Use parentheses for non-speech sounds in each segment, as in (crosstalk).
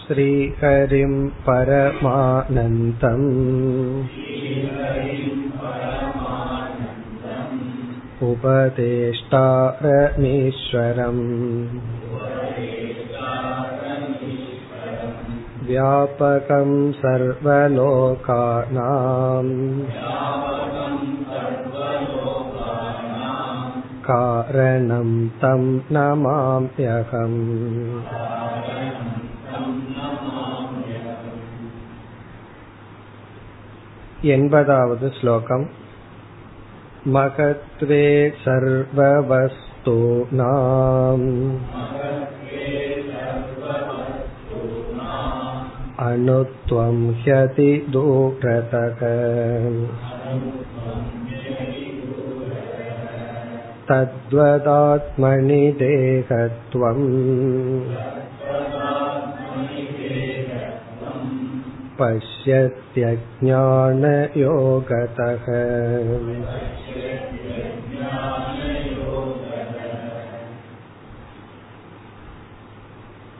श्रीहरिं परमानन्तम् उपदेष्टारमीश्वरम् व्यापकं सर्वलोकानाम् कारणं तं नमाम्यहम् एण्पदावद् श्लोकम् महत्त्वे सर्ववस्तूनाम् अणुत्वं ह्यति दूरतः तद्वदात्मनि देहत्वम् पश्यत्यज्ञानयोगतः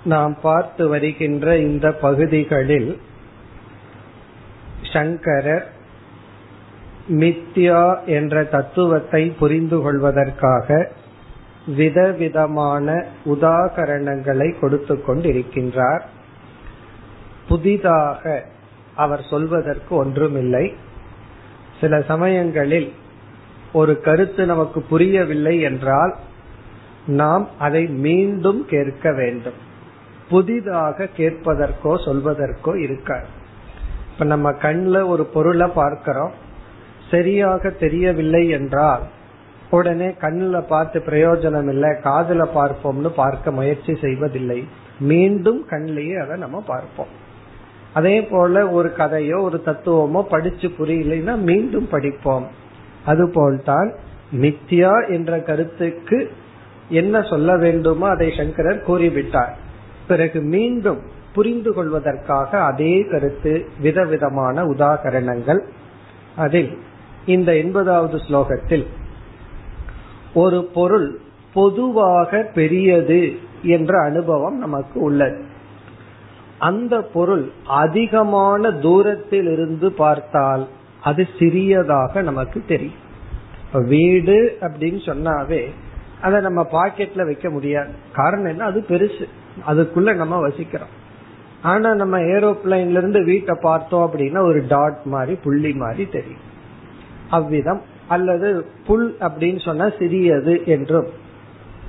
நாம் பார்த்து வருகின்ற இந்த பகுதிகளில் சங்கரர் மித்யா என்ற தத்துவத்தை புரிந்து கொள்வதற்காக விதவிதமான உதாகரணங்களை கொடுத்து கொண்டிருக்கின்றார் புதிதாக அவர் சொல்வதற்கு ஒன்றுமில்லை. சில சமயங்களில் ஒரு கருத்து நமக்கு புரியவில்லை என்றால் நாம் அதை மீண்டும் கேட்க வேண்டும். புதிதாக கேட்பதற்கோ சொல்வதற்கோ இருக்காது. இப்ப நம்ம கண்ல ஒரு பொருளை பார்க்கிறோம். சரியாக தெரியவில்லை என்றால் உடனே கண்ணில் பார்த்து பிரயோஜனம் இல்லை காதுல பார்ப்போம்னு பார்க்க முயற்சி செய்வதில்லை. மீண்டும் கண்ணிலேயே அதை நம்ம பார்ப்போம். அதே போல ஒரு கதையோ ஒரு தத்துவமோ படிச்சு புரியலைன்னா மீண்டும் படிப்போம். அதுபோல்தான் மித்யா என்ற கருத்துக்கு என்ன சொல்ல வேண்டுமோ அதை சங்கரர் கூறிவிட்டார். பிறகு மீண்டும் புரிந்து கொள்வதற்காக அதே கருத்து விதவிதமான உதாகரணங்கள். அதில் இந்த எண்பதாவது ஸ்லோகத்தில் ஒரு பொருள் பொதுவாக பெரியது என்ற அனுபவம் நமக்கு உள்ளது. அந்த பொருள் அதிகமான தூரத்தில் இருந்து பார்த்தால் அது சிறியதாக நமக்கு தெரியும். வீடு அப்படின்னு சொன்னாவே அதை நம்ம பாக்கெட்ல வைக்க முடியாது. காரணம் என்ன? அது பெருசு. அதுக்குள்ள நம்ம வசிக்கிறோம். ஆனா நம்ம ஏரோப்ளைன்ல இருந்து வீட்டை பார்த்தோம் அப்படின்னா ஒரு டாட் மாதிரி புள்ளி மாதிரி தெரியும். அவ்விதம். அல்லது புல் அப்படின்னு சொன்னா சிறியது என்றும்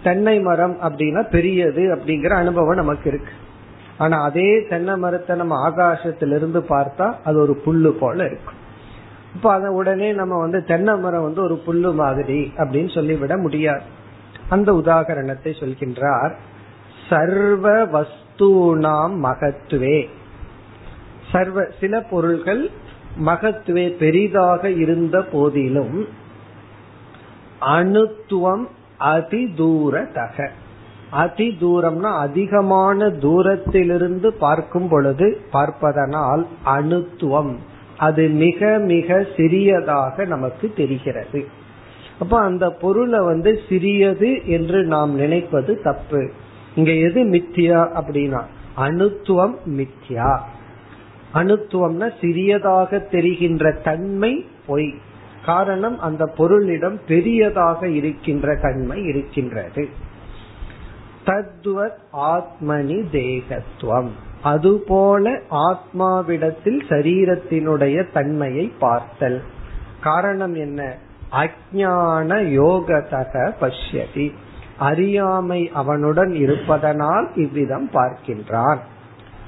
தென்னை மரம் அப்படின்னா பெரியது அப்படிங்கிற அனுபவம் நமக்கு இருக்கு. ஆனா அதே தென்னை மரத்தை நம்ம ஆகாசத்திலிருந்து பார்த்தா அது ஒரு புல்லு போல இருக்கும். இப்ப அத உடனே நம்ம வந்து தென்னை மரம் வந்து ஒரு புல்லு மாதிரி அப்படின்னு சொல்லிவிட முடியாது. அந்த உதாகரணத்தை சொல்கின்றார் சர்வ வஸ்தூனாம் மகத்துவே. சர்வ சில பொருள்கள் மகத்துவே பெரிதாக இருந்த போதிலும் அணுத்துவம் அதிதூரதக. அதி தூரம்னா அதிகமான தூரத்திலிருந்து பார்க்கும் பொழுது பார்ப்பதனால் அணுத்துவம். அது மிக மிக சிறியதாக நமக்கு தெரிகிறது. அப்ப அந்த பொருளை வந்து சிறியது என்று நாம் நினைப்பது தப்பு. இங்க எது மித்தியா அப்படின்னா அணுத்துவம் மித்யா அணுத்துவம்னா சிறியதாக தெரிகின்ற தன்மை பொய். காரணம் அந்த பொருளிடம் பெரியதாக இருக்கின்ற தன்மை இருக்கின்றது. தத்வத் ஆத்மனி தேகத்துவம் அதுபோல ஆத்மாவிடத்தில் சரீரத்தினுடைய தன்மையை பார்த்தல். காரணம் என்ன? அஜான யோகதக பஷ்யதி. அறியாமை அவனுடன் இருப்பதனால் இவ்விதம் பார்க்கின்றான்.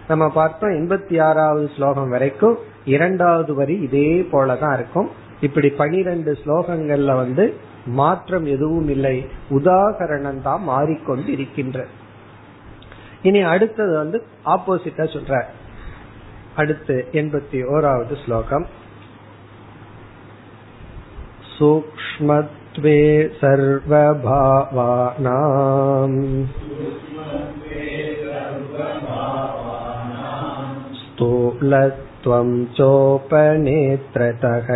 நம்ம பார்த்தோம் எண்பத்தி ஆறாவது ஸ்லோகம் வரைக்கும் இரண்டாவது வரி இதே போலதான் இருக்கும். இப்படி பனிரெண்டு ஸ்லோகங்கள்ல வந்து மாற்றம் எதுவும் இல்லை உதாகரணம் தான் மாறிக்கொண்டு இருக்கின்ற இனி அடுத்தது வந்து ஆப்போசிட்டா சொல்ற அடுத்து எண்பத்தி ஓராவது ஸ்லோகம் சூக்ஷ்மத்வே சர்வபாவானாம் स्थूलत्वं चोपनेत्रतः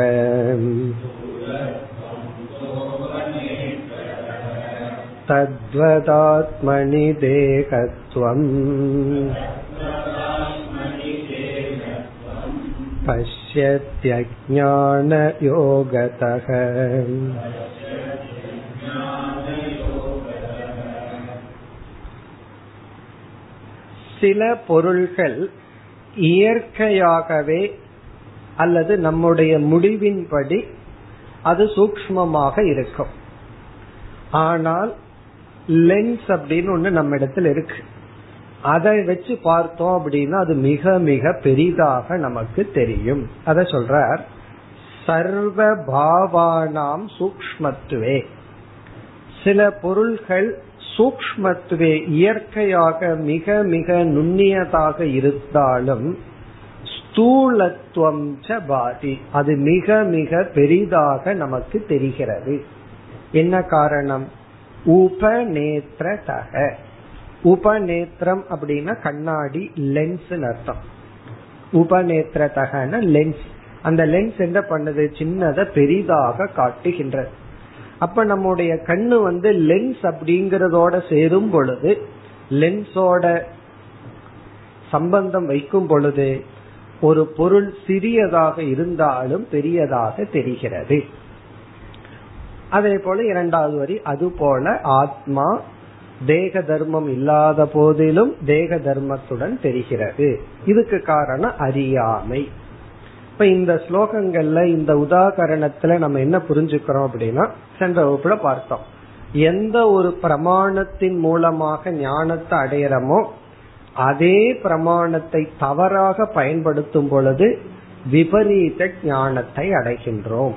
तद्वदात्मनि देहत्वम् पश्यत्यज्ञानयोगतः சில பொருள்கள் இயற்கையாகவே அல்லது நம்முடைய முடிவின்படி அது சூக்மமாக இருக்கும் ஆனால் லென்ஸ் அப்படின்னு ஒண்ணு நம்ம இடத்துல இருக்கு. அதை வச்சு பார்த்தோம் அப்படின்னா அது மிக மிக பெரிதாக நமக்கு தெரியும். அத சொல்றார் சர்வ பாவானாம் சூக்மத்துவே சில பொருள்கள் சூக்மத்துவே இயற்கையாக மிக மிக நுண்ணியதாக இருந்தாலும் ஸ்தூலத்துவம் பாதி அது மிக மிக பெரிதாக நமக்கு தெரிகிறது. என்ன காரணம்? உபநேத்திரக உபநேத்திரம் அப்படின்னா கண்ணாடி லென்ஸ் அர்த்தம். உபநேத்திரதகன லென்ஸ் அந்த லென்ஸ் என்ன பண்ணுது? சின்னதை பெரிதாக காட்டுகின்றது. அப்ப நம்முடைய கண்ணு வந்து லென்ஸ் அப்படிங்கறதோட சேரும் பொழுது லென்ஸோட சம்பந்தம் வைக்கும் பொழுது ஒரு பொருள் சிறியதாக இருந்தாலும் பெரியதாக தெரிகிறது. அதே போல இரண்டாவது வரி அது போல ஆத்மா தேக தர்மம் இல்லாத போதிலும் தேக தர்மத்துடன் தெரிகிறது. இதுக்கு காரணம் அறியாமை. இப்ப இந்த ஸ்லோகங்கள்ல இந்த உதாகரணத்துல நம்ம என்ன புரிஞ்சுக்கிறோம் அப்படின்னா சென்ற வகுப்புல பார்த்தோம். எந்த ஒரு பிரமாணத்தின் மூலமாக ஞானத்தை அடையிறமோ அதே பிரமாணத்தை தவறாக பயன்படுத்தும் பொழுது விபரீத ஞானத்தை அடைகின்றோம்.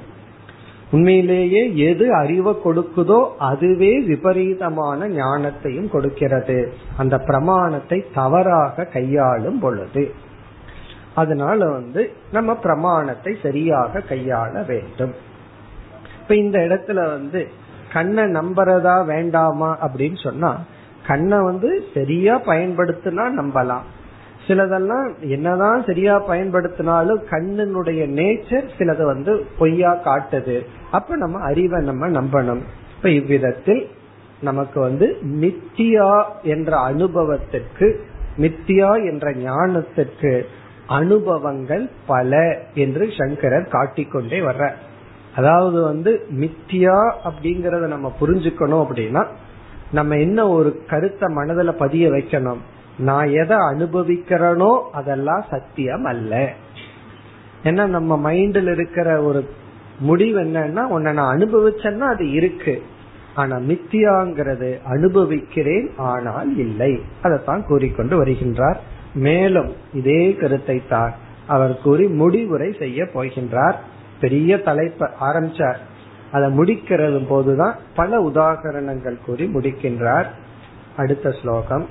உண்மையிலேயே எது அறிவை கொடுக்குதோ அதுவே விபரீதமான ஞானத்தையும் கொடுக்கிறது. அந்த பிரமாணத்தை தவறாக கையாளும் பொழுது. அதனால வந்து நம்ம பிரமாணத்தை சரியாக கையாள வேண்டும். இப்ப இந்த இடத்துல வந்து கண்ணை நம்புறதா வேண்டாமா அப்படின்னு சொன்னா கண்ணை வந்து சரியா பயன்படுத்தினா நம்பலாம். சிலதெல்லாம் என்னதான் சரியா பயன்படுத்தினாலும் கண்ணினுடைய நேச்சர் சிலது வந்து பொய்யா காட்டுது. அப்ப நம்ம அறிவை நம்ம நம்பணும். இப்ப இவ்விதத்தில் நமக்கு வந்து மித்தியா என்ற அனுபவத்திற்கு மித்தியா என்ற ஞானத்திற்கு அனுபவங்கள் பல என்று சங்கரர் காட்டிக்கொண்டே வர்ற அதாவது வந்து மித்தியா அப்படிங்கறத நம்ம புரிஞ்சுக்கணும் அப்படின்னா நம்ம என்ன ஒரு கருத்தை மனதில் பதிய வைக்கணும்? நான் எதை அனுபவிக்கிறனோ அதெல்லாம் சத்தியம் அல்ல. ஏன்னா நம்ம மைண்டில் இருக்கிற ஒரு முடிவு என்னன்னா உன்னை நான் அனுபவிச்சேன்னா அது இருக்கு. ஆனா மித்தியாங்கிறது அனுபவிக்கிறேன் ஆனால் இல்லை. அதைத்தான் கூறிக்கொண்டு வருகின்றார். மேலும் இதே கருத்தை தான் அவர் கூறி முடிவுரை செய்ய போகின்றார். பெரிய தலைப்பை ஆரம்பிச்சார். அதை முடிக்கிறது போதுதான் பல உதாகரணங்கள் கூறி முடிக்கின்றார். அடுத்த ஸ்லோகம்.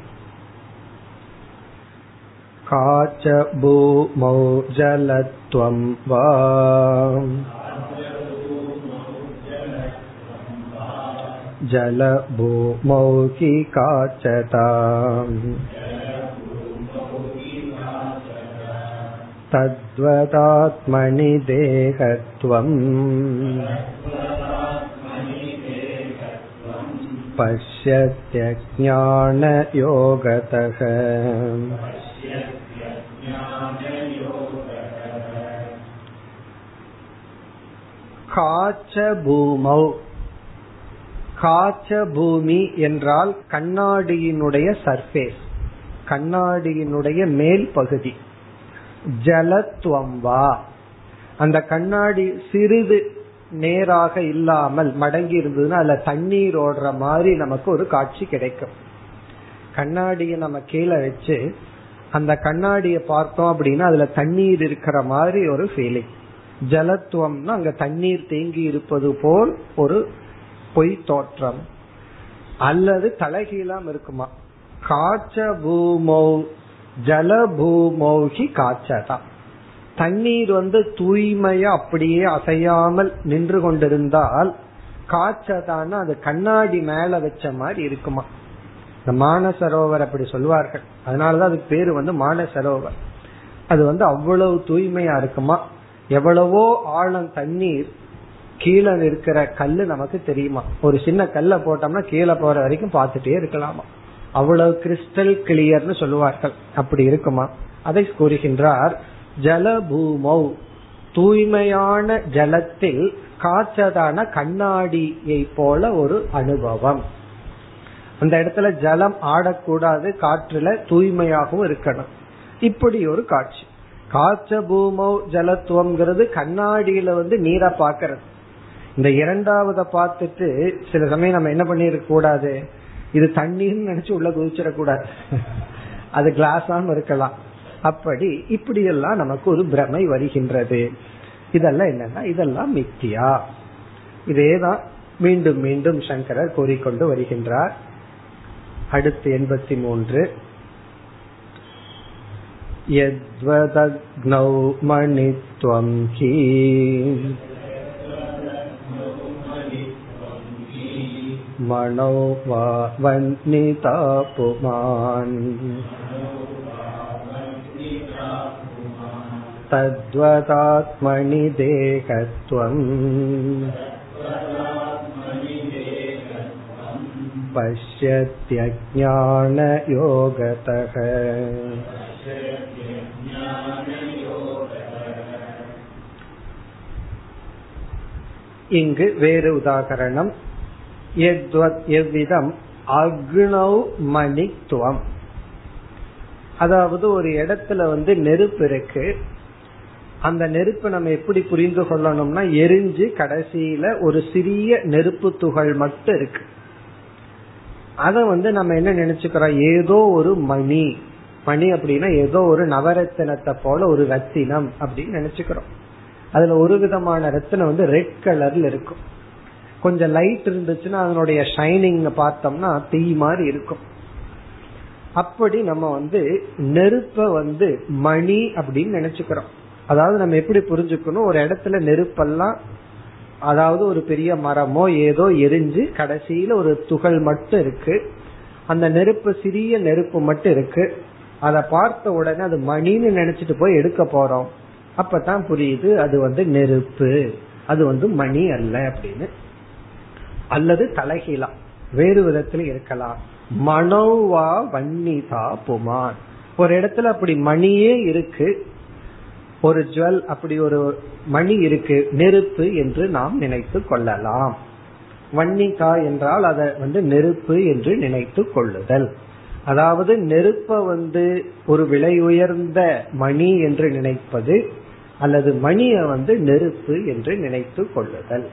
काच भूमौ जलत्वं वा जलभूमौ हि काचता तद्वदात्मनि देहत्वम् पश्यत्यज्ञानयोगतः காச்ச பூமௌ காச்ச பூமி என்றால் கண்ணாடியினுடைய சர்ஃபேஸ் கண்ணாடியினுடைய மேல் பகுதி. ஜலத்துவம் வா அந்த கண்ணாடி சிறிது நேராக இல்லாமல் மடங்கி இருந்ததுன்னா அதுல தண்ணீர் ஓடுற மாதிரி நமக்கு ஒரு காட்சி கிடைக்கும். கண்ணாடியை நம்ம கீழே வச்சு அந்த கண்ணாடியை பார்த்தோம் அப்படின்னா அதுல தண்ணீர் இருக்கிற மாதிரி ஒரு ஃபீலிங் ஜலத்துவம்னா அங்க தண்ணீர் தேங்கி இருப்பது போல் ஒரு பொய் தோற்றம். அல்லது தலைகீழாம் இருக்குமா? காச்ச பூமௌ ஜல பூமௌகி காச்சதா. தண்ணீர் வந்து தூய்மையா அப்படியே அசையாமல் நின்று கொண்டிருந்தால் காய்ச்சதான அது கண்ணாடி மேல வச்ச மாதிரி இருக்குமா? இந்த மானசரோவர் அப்படி சொல்வார்கள். அதனாலதான் அதுக்கு பேரு வந்து மானசரோவர். அது வந்து அவ்வளவு தூய்மையா இருக்குமா? எவ்வளவோ ஆழம் தண்ணீர் கீழே இருக்கிற கல்லு நமக்கு தெரியுமா? ஒரு சின்ன கல்லை போட்டோம்னா கீழே போற வரைக்கும் பார்த்துட்டே இருக்கலாமா? அவ்வளவு கிறிஸ்டல் கிளியர்னு சொல்லுவார்கள். அப்படி இருக்குமா? அதை கூறுகின்றார் ஜலபூமௌ. தூய்மையான ஜலத்தில் காய்ச்சதான கண்ணாடியை போல ஒரு அனுபவம். அந்த இடத்துல ஜலம் ஆடக்கூடாது காற்றுல தூய்மையாகவும் இருக்கணும். இப்படி ஒரு காட்சி. காச்ச பூமௌ ஜலத்துவம்ங்கிறது கண்ணாடியில வந்து நீரை பாக்கிறது. இந்த இரண்டாவத பார்த்துட்டு சில சமயம் நம்ம என்ன பண்ணிருக்க கூடாது? இது தண்ணீர்னு நினைச்சு உள்ள குதிச்சிடக்கூடாது அது கிளாஸாம இருக்கலாம். அப்படி இப்படி எல்லாம் நமக்கு ஒரு பிரமை வருகின்றது. இதெல்லாம் என்னன்னா இதெல்லாம் மித்தியா. இதேதான் மீண்டும் மீண்டும் சங்கரர் கூறிக்கொண்டு வருகின்றார். அடுத்து எண்பத்தி மூன்று. यद्वदग्नौ मणित्वं हि मणौ वा वह्निता पुमान् तद्वदात्मनि देहत्वम् पश्यत्यज्ञानयोगतः இங்கு வேறு உதாகரணம். எவ்விதம்? அக்னௌ மணித்துவம். அதாவது ஒரு இடத்துல வந்து நெருப்பு இருக்கு. அந்த நெருப்பு நம்ம எப்படி புரிந்து கொள்ளணும்னா எரிஞ்சு கடைசியில ஒரு சிறிய நெருப்பு துகள் மட்டும் இருக்கு. அத வந்து நம்ம என்ன நினைச்சுக்கிறோம்? ஏதோ ஒரு மணி. மணி அப்படின்னா ஏதோ ஒரு நவரத்தினத்தை போல ஒரு ரத்தினம் அப்படின்னு நினைச்சுக்கிறோம். அதுல ஒரு விதமான ரத்தினம் வந்து ரெட் கலர்ல இருக்கும். கொஞ்சம் லைட் இருந்துச்சுன்னா அதனுடைய ஷைனிங் பார்த்தோம்னா தீ மாதிரி இருக்கும். அப்படி நம்ம வந்து நெருப்ப வந்து மணி அப்படின்னு நினைச்சுக்கிறோம். அதாவது நம்ம எப்படி புரிஞ்சுக்கணும்? ஒரு இடத்துல நெருப்பெல்லாம் அதாவது ஒரு பெரிய மரமோ ஏதோ எரிஞ்சு கடைசியில ஒரு துகள் மட்டும் இருக்கு. அந்த நெருப்பு சிறிய நெருப்பு மட்டும் இருக்கு. அதை பார்த்த உடனே அது மணின்னு நினைச்சிட்டு போய் எடுக்க போறோம். அப்பதான் புரியுது அது வந்து நெருப்பு அது வந்து மணி அல்ல அப்படின்னு. அல்லது தலைகீழா வேறு விதத்துல இருக்கலாம். மனோவா வன்னிதா புமான். ஒரு இடத்துல அப்படி மணியே இருக்கு ஒரு ஜுவல் அப்படி ஒரு மணி இருக்கு நெருப்பு என்று நாம் நினைத்து கொள்ளலாம். வன்னிகா என்றால் அதை வந்து நெருப்பு என்று நினைத்து கொள்ளுதல். அதாவது நெருப்ப வந்து ஒரு விலை உயர்ந்த மணி என்று நினைப்பது அல்லது மணிய வந்து நெருப்பு என்று நினைத்து கொள்ளுதல்.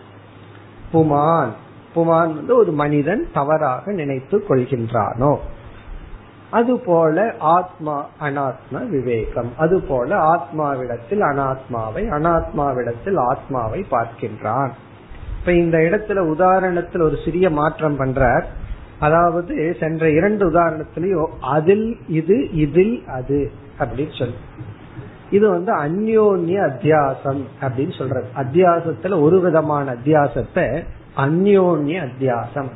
புமான். புமான் வந்து ஒரு மனிதன் தவறாக நினைத்து கொள்கின்றானோ? அதுபோல ஆத்மா அனாத்ம விவேகம். அதுபோல ஆத்மாவிடத்தில் அனாத்மாவை அனாத்மாவிடத்தில் ஆத்மாவை பார்க்கின்றான். இப்ப இந்த இடத்துல உதாரணத்தில் ஒரு சிறிய மாற்றம் பண்றார். அதாவது சென்ற இரண்டு உதாரணத்திலையும் அதில் இது இதில் அது அப்படின்னு சொல்லு. இது வந்து அந்யோன்ய அத்தியாசம் அப்படின்னு சொல்றது. அத்தியாசத்துல ஒரு விதமான அத்தியாசத்தை அந்யோன்ய அத்தியாசம்.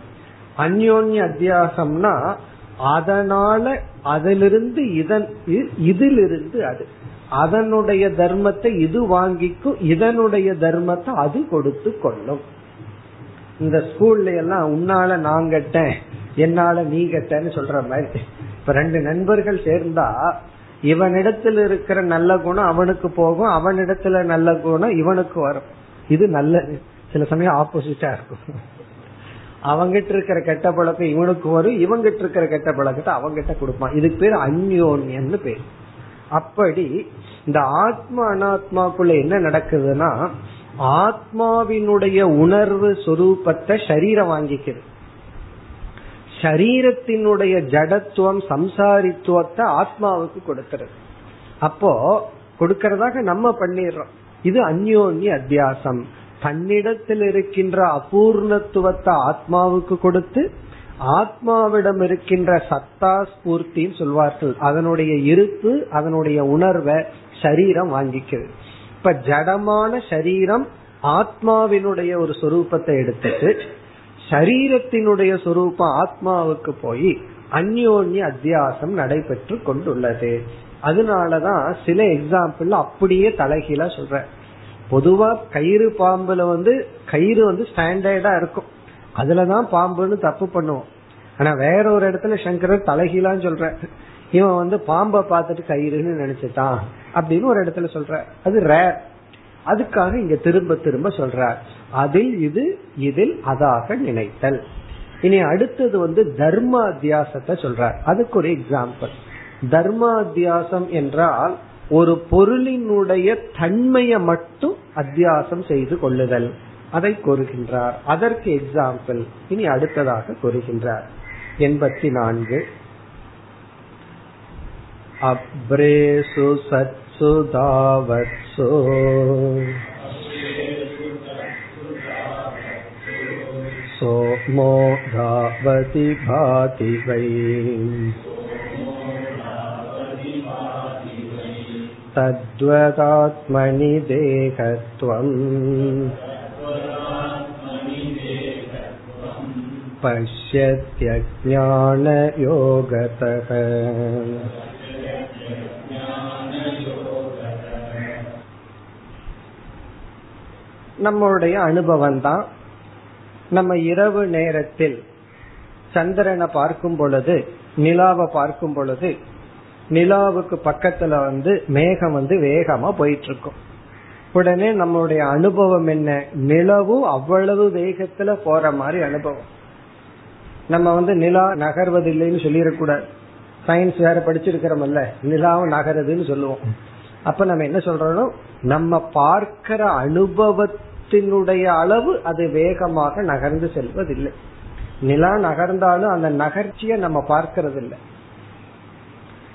அந்யோன்ய அத்தியாசம்னா அதனால அதிலிருந்து இதன் இதிலிருந்து அது. அதனுடைய தர்மத்தை இது வாங்கிக்கும் இதனுடைய தர்மத்தை அது கொடுத்து கொள்ளும். இந்த ஸ்கூல்ல எல்லாம் உன்னால நான் கட்டேன் என்னால நீ கட்டேன்னு சொல்ற மாதிரி. இப்ப ரெண்டு நண்பர்கள் சேர்ந்தா இவனிடத்தில் இருக்கிற நல்ல குணம் அவனுக்கு போகும் அவனிடத்துல நல்ல குணம் இவனுக்கு வரும். இது நல்லது சில சமயம் ஆப்போசிட்டா இருக்கும். அவங்கிட்ட இருக்கிற கெட்ட பழக்கம் இவனுக்கு வரும் இவங்கிட்ட இருக்கிற கெட்ட பழக்கத்தை அவங்கிட்ட கொடுப்பான். இதுக்கு பேர் அந்யோன்யன்னு பேர். அப்படி இந்த ஆத்மா அனாத்மாக்குள்ள என்ன நடக்குதுன்னா ஆத்மாவினுடைய உணர்வு சொரூபத்தை சரீரம் வாங்கிக்குது. சரீரத்தினுடைய ஜடத்துவம் சம்சாரித்துவத்தை ஆத்மாவுக்கு கொடுக்கிறது. அப்போ கொடுக்கறதாக நம்ம பண்ணிடுறோம். இது அந்யோன்ய அத்தியாசம். தன்னிடத்தில் இருக்கின்ற அபூர்ணத்துவத்தை ஆத்மாவுக்கு கொடுத்து ஆத்மாவிடம் இருக்கின்ற சத்தா ஸ்பூர்த்தின்னு சொல்வார்கள். அதனுடைய இருப்பு அதனுடைய உணர்வை சரீரம் வாங்கிக்கிறது இப்ப ஜடமான சரீரம் ஆத்மாவினுடைய ஒரு சொரூபத்தை எடுத்துட்டு சரீரத்தினுடைய சொரூபம் ஆத்மாவுக்கு போய் அந்யோன்ய அத்தியாசம் நடைபெற்று கொண்டுள்ளது. அதனாலதான் சில எக்ஸாம்பிள் அப்படியே தலைகீழா சொல்ற. பொதுவா கயிறு பாம்புல வந்து கயிறு வந்து ஸ்டாண்டர்டா இருக்கும். அதுலதான் பாம்புன்னு தப்பு பண்ணுவோம். ஆனா வேற ஒரு இடத்துல சங்கரர் தலைகீழான்னு சொல்ற. இவன் வந்து பாம்பை பார்த்துட்டு கயிறுன்னு நினைச்சிட்டான் அப்படின்னு ஒரு இடத்துல சொல்ற. அது ரேர் அதுக்காக இங்க திரும்ப திரும்ப சொல்றார். அதில் இது இதில் அதாக நினைத்தல். இனி அடுத்தது வந்து தர்ம அத்தியாசத்தை சொல்றார். அதுக்கு ஒரு எக்ஸாம்பிள் தர்மாத்தியாசம் என்றால் ஒரு பொருளினுடைய தன்மையை மட்டும் அத்தியாசம் செய்து கொள்ளுதல். அதை கூறுகின்றார். அதற்கு எக்ஸாம்பிள் இனி அடுத்ததாக கூறுகின்றார். எண்பத்தி நான்கு. அப்ரேசு சத்சு सोमो धावति भाति वै तद्वदात्मनि देहत्वम् पश्यत्यज्ञानयोगतः நம்மளுடைய அனுபவம் தான் நம்ம இரவு நேரத்தில் சந்திரனை பார்க்கும் பொழுது நிலாவை பார்க்கும் பொழுது நிலாவுக்கு பக்கத்துல வந்து மேகம் வந்து வேகமா போயிட்டு இருக்கும் உடனே நம்மளுடைய அனுபவம் என்ன? நிலவும் அவ்வளவு வேகத்துல போற மாதிரி அனுபவம். நம்ம வந்து நிலா நகர்வதில்லைன்னு சொல்லிடக்கூடாது. சயின்ஸ் வேற படிச்சிருக்கிறோம்ல நிலாவும் நகருதுன்னு சொல்லுவோம். அப்ப நம்ம என்ன சொல்றோம் நம்ம பார்க்கிற காற்றினுடைய அளவு அது வேகமாக நகர்ந்து செல்வதில்லை. நிலா நகர்ந்தாலும் அந்த நகர்ச்சியை நம்ம பார்க்கறது இல்லை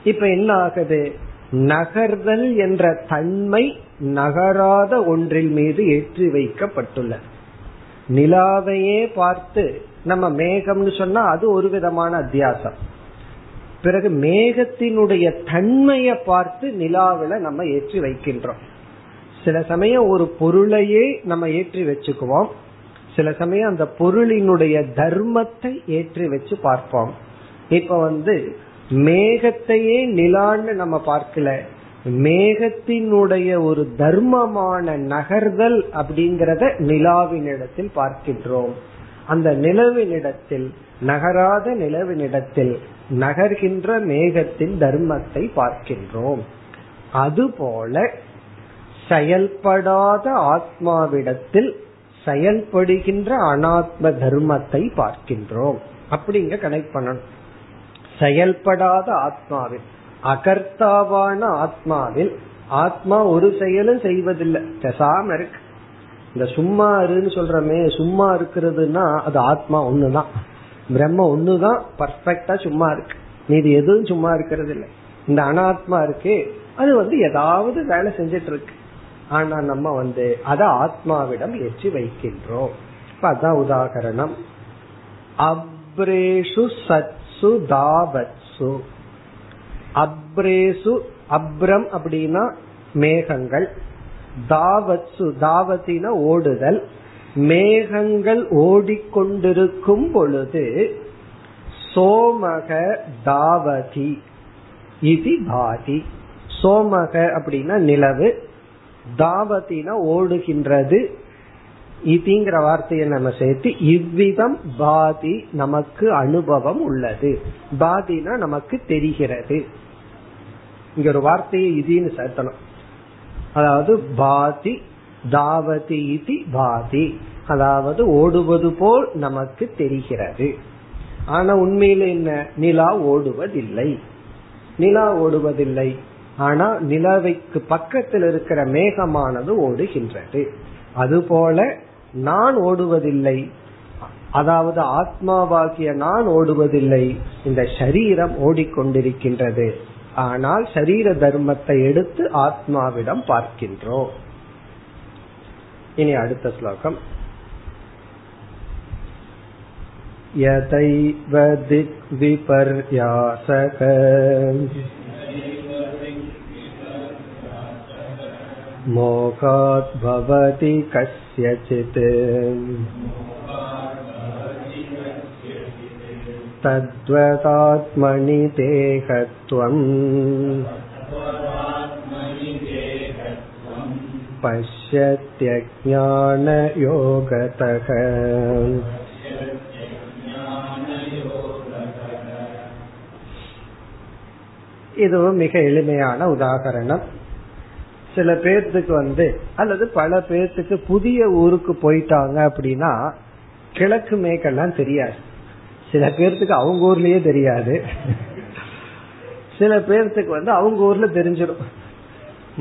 இப்ப என்ன ஆகுது? நகர்தல் என்ற தன்மை நகராத ஒன்றின் மீது ஏற்றி வைக்கப்பட்டுள்ளது. நிலாவையே பார்த்து நம்ம மேகம்னு சொன்னா அது ஒரு விதமான அத்தியாசம். பிறகு மேகத்தினுடைய தன்மையை பார்த்து நிலாவில நம்ம ஏற்றி வைக்கின்றோம். சில சமயம் ஒரு பொருளையே நம்ம ஏற்றி வச்சுக்குவோம். சில சமயம் அந்த பொருளினுடைய தர்மத்தை ஏற்றி வச்சு பார்ப்போம். இப்ப வந்து மேகத்தையே நிலான்னு நம்ம பார்க்கல. மேகத்தினுடைய ஒரு தர்மமான நகர்தல் அப்படிங்கறத நிலாவினிடத்தில் பார்க்கின்றோம். அந்த நிலவினிடத்தில் நகராத நிலவினிடத்தில் நகர்கின்ற மேகத்தின் தர்மத்தை பார்க்கின்றோம். அதுபோல செயல்படாத ஆத்மாவிடத்தில் செயல்படுகின்ற அனாத்ம தர்மத்தை பார்க்கின்றோம். அப்படிங்க கனெக்ட் பண்ணணும். செயல்படாத ஆத்மாவில் அகர்த்தாவான ஆத்மாவில் ஆத்மா ஒரு செயலும் செய்வதில்லை. பெசாம இருக்கு. இந்த சும்மா இருன்னு சொல்றமே சும்மா இருக்கிறதுனா அது ஆத்மா ஒண்ணுதான். பிரம்ம ஒண்ணுதான் பர்ஃபெக்டா சும்மா இருக்கு. மீது எதுவும் சும்மா இருக்கிறது இல்லை இந்த அனாத்மா இருக்கு அது வந்து ஏதாவது வேலை செஞ்சிட்டு இருக்கு. ஆனா நம்ம வந்து அத ஆத்மாவிடம் ஏற்றி வைக்கின்றோம். அதான் உதாகரணம். அப்ரேஷு சத்சு தாவத்சு. அப்ரேசு அப்ரம் அப்படின்னா மேகங்கள். தாவத்சு தாவத்தின ஓடுதல். மேகங்கள் ஓடிக்கொண்டிருக்கும் பொழுது சோமக தாவதி. இது பாதி. சோமக அப்படின்னா நிலவு. தாவத்தினா ஓடுகின்றது. இதுங்கிற வார்த்தையை நம்ம சேர்த்து இவ்விதம் பாதி நமக்கு அனுபவம் உள்ளது. பாதினா நமக்கு தெரிகிறது. இங்க ஒரு வார்த்தையை இதின்னு சேர்த்தணும். அதாவது பாதி தாவதி இதி பாதி. அதாவது ஓடுவது போல் நமக்கு தெரிகிறது. ஆனா உண்மையில என்ன? நிலா ஓடுவதில்லை. நிலா ஓடுவதில்லை. ஆனா நிலவைக்கு பக்கத்தில் இருக்கிற மேகமானது ஓடுகின்றது அதுபோல நான் ஓடுவதில்லை அதாவது ஆத்மாவாகிய நான் ஓடுவதில்லை இந்த சரீரம் ஓடிக்கொண்டிருக்கின்றது ஆனால் சரீர தர்மத்தை எடுத்து ஆத்மாவிடம் பார்க்கின்றோம் இனி அடுத்த ஸ்லோகம் यदैव दिग्विपर्यासक मोहात् भवति कस्यचित् तद्वदात्मनि देहत्वम् पश्यत्यज्ञानयोगतः இதுவும் மிக எளிமையான உதாகரணம் சில பேர்த்துக்கு வந்து அல்லது பல பேர்த்துக்கு புதிய ஊருக்கு போயிட்டாங்க அப்படின்னா கிழக்கு மேற்கெல்லாம் தெரியாது. சில பேர்த்துக்கு அவங்க ஊர்லயே தெரியாது. சில பேர்த்துக்கு வந்து அவங்க ஊர்ல தெரிஞ்சிடும்.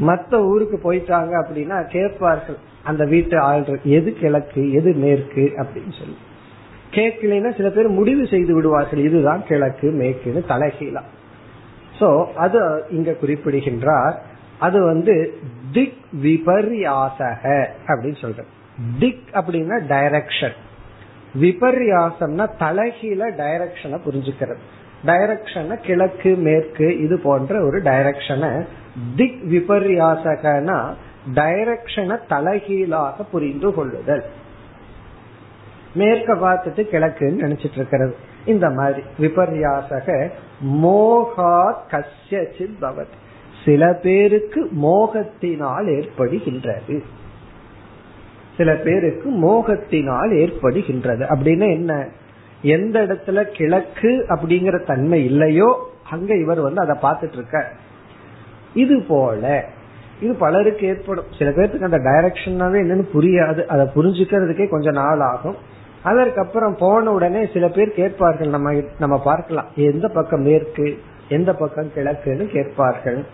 மத்த ஊருக்கு போயிட்டாங்க அப்படின்னா கேட்பார்கள் அந்த வீட்டு ஆள் எது கிழக்கு எது மேற்கு அப்படின்னு சொல்லி. கேட்கலைன்னா சில பேர் முடிவு செய்து விடுவார்கள் இதுதான் கிழக்கு மேற்குன்னு தலைகீழா. சோ அது இங்க குறிப்பிடுகின்றார். அது வந்து திக் விபர்யாசக அப்படின்னு சொல்ற திக் அப்படின்னா டைரக்ஷன் விபர்யாசம்னா தலைகீழ டைரக்ஷனை புரிஞ்சுக்கிறது. டைரக்ஷனை கிழக்கு மேற்கு இது போன்ற ஒரு டைரக்ஷனை திக் விபர்யாசகனா டைரக்ஷனை தலைகீழாக புரிந்து கொள்ளுதல். மேற்க பார்த்துட்டு கிழக்குன்னு நினைச்சிட்டு இருக்கிறது. இந்த மாதிரி விபர்யாசக மோகா கசித் பவத். சில பேருக்கு மோகத்தினால் ஏற்படுகின்றது. சில பேருக்கு மோகத்தினால் ஏற்படுகின்றது. அப்படின்னு என்ன? எந்த இடத்துல கிழக்கு அப்படிங்கிற தன்மை இல்லையோ அங்க இவர் வந்து அதை பார்த்துட்டு இருக்க இது போல இது பலருக்கு ஏற்படும். சில பேருக்கு அந்த டைரக்ஷனாவே என்னன்னு புரியாது. அதை புரிஞ்சுக்கிறதுக்கே கொஞ்சம் நாள் ஆகும். அதற்கப்புறம் போன உடனே சில பேர் கேட்பார்கள். நம்ம நம்ம பார்க்கலாம். எந்த பக்கம் மேற்கு எந்த பக்கம் கிழக்குன்னு கேட்பார்கள்.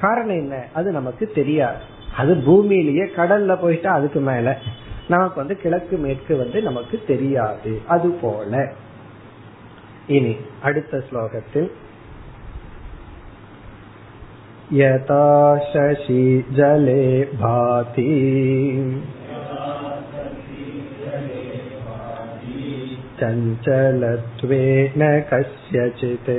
காரணம் என்ன அது நமக்கு தெரியாது அது பூமியிலேயே கடல்ல போயிட்டா அதுக்கு மேல நமக்கு வந்து கிழக்கு மேற்கு வந்து நமக்கு தெரியாது அது போல இனி அடுத்த ஸ்லோகத்தில் यथा शशि जले भाति चञ्चलत्वेन कस्यचित्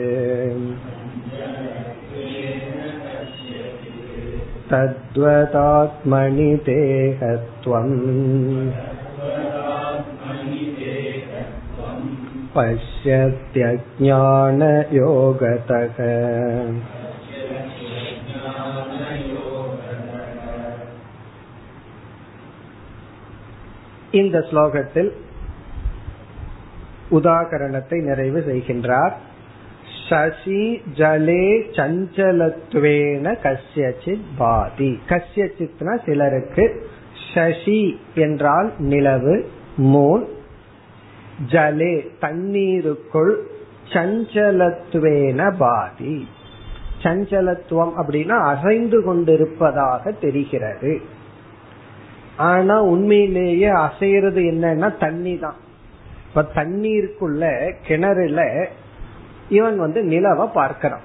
तद्वदात्मनि देहत्वम् पश्यत्यज्ञानयोगतः இந்த ஸ்லோகத்தில் உதாகரணத்தை நிறைவு செய்கின்றார் சசி ஜலே சஞ்சலத்துவேன கசியச்சித் பாதி. கசியச்சித்னா சிலருக்கு சசி என்றால் நிலவு மூன் ஜலே தண்ணீருக்குள் சஞ்சலத்துவேன பாதி. சஞ்சலத்துவம் அப்படின்னா அசைந்து கொண்டிருப்பதாக தெரிகிறது. ஆனா உண்மையிலேயே அசைறது என்னன்னா தண்ணி தான் இப்ப தண்ணீருக்குள்ள கிணறுல இவன் வந்து நிலவை பார்க்கிறான்.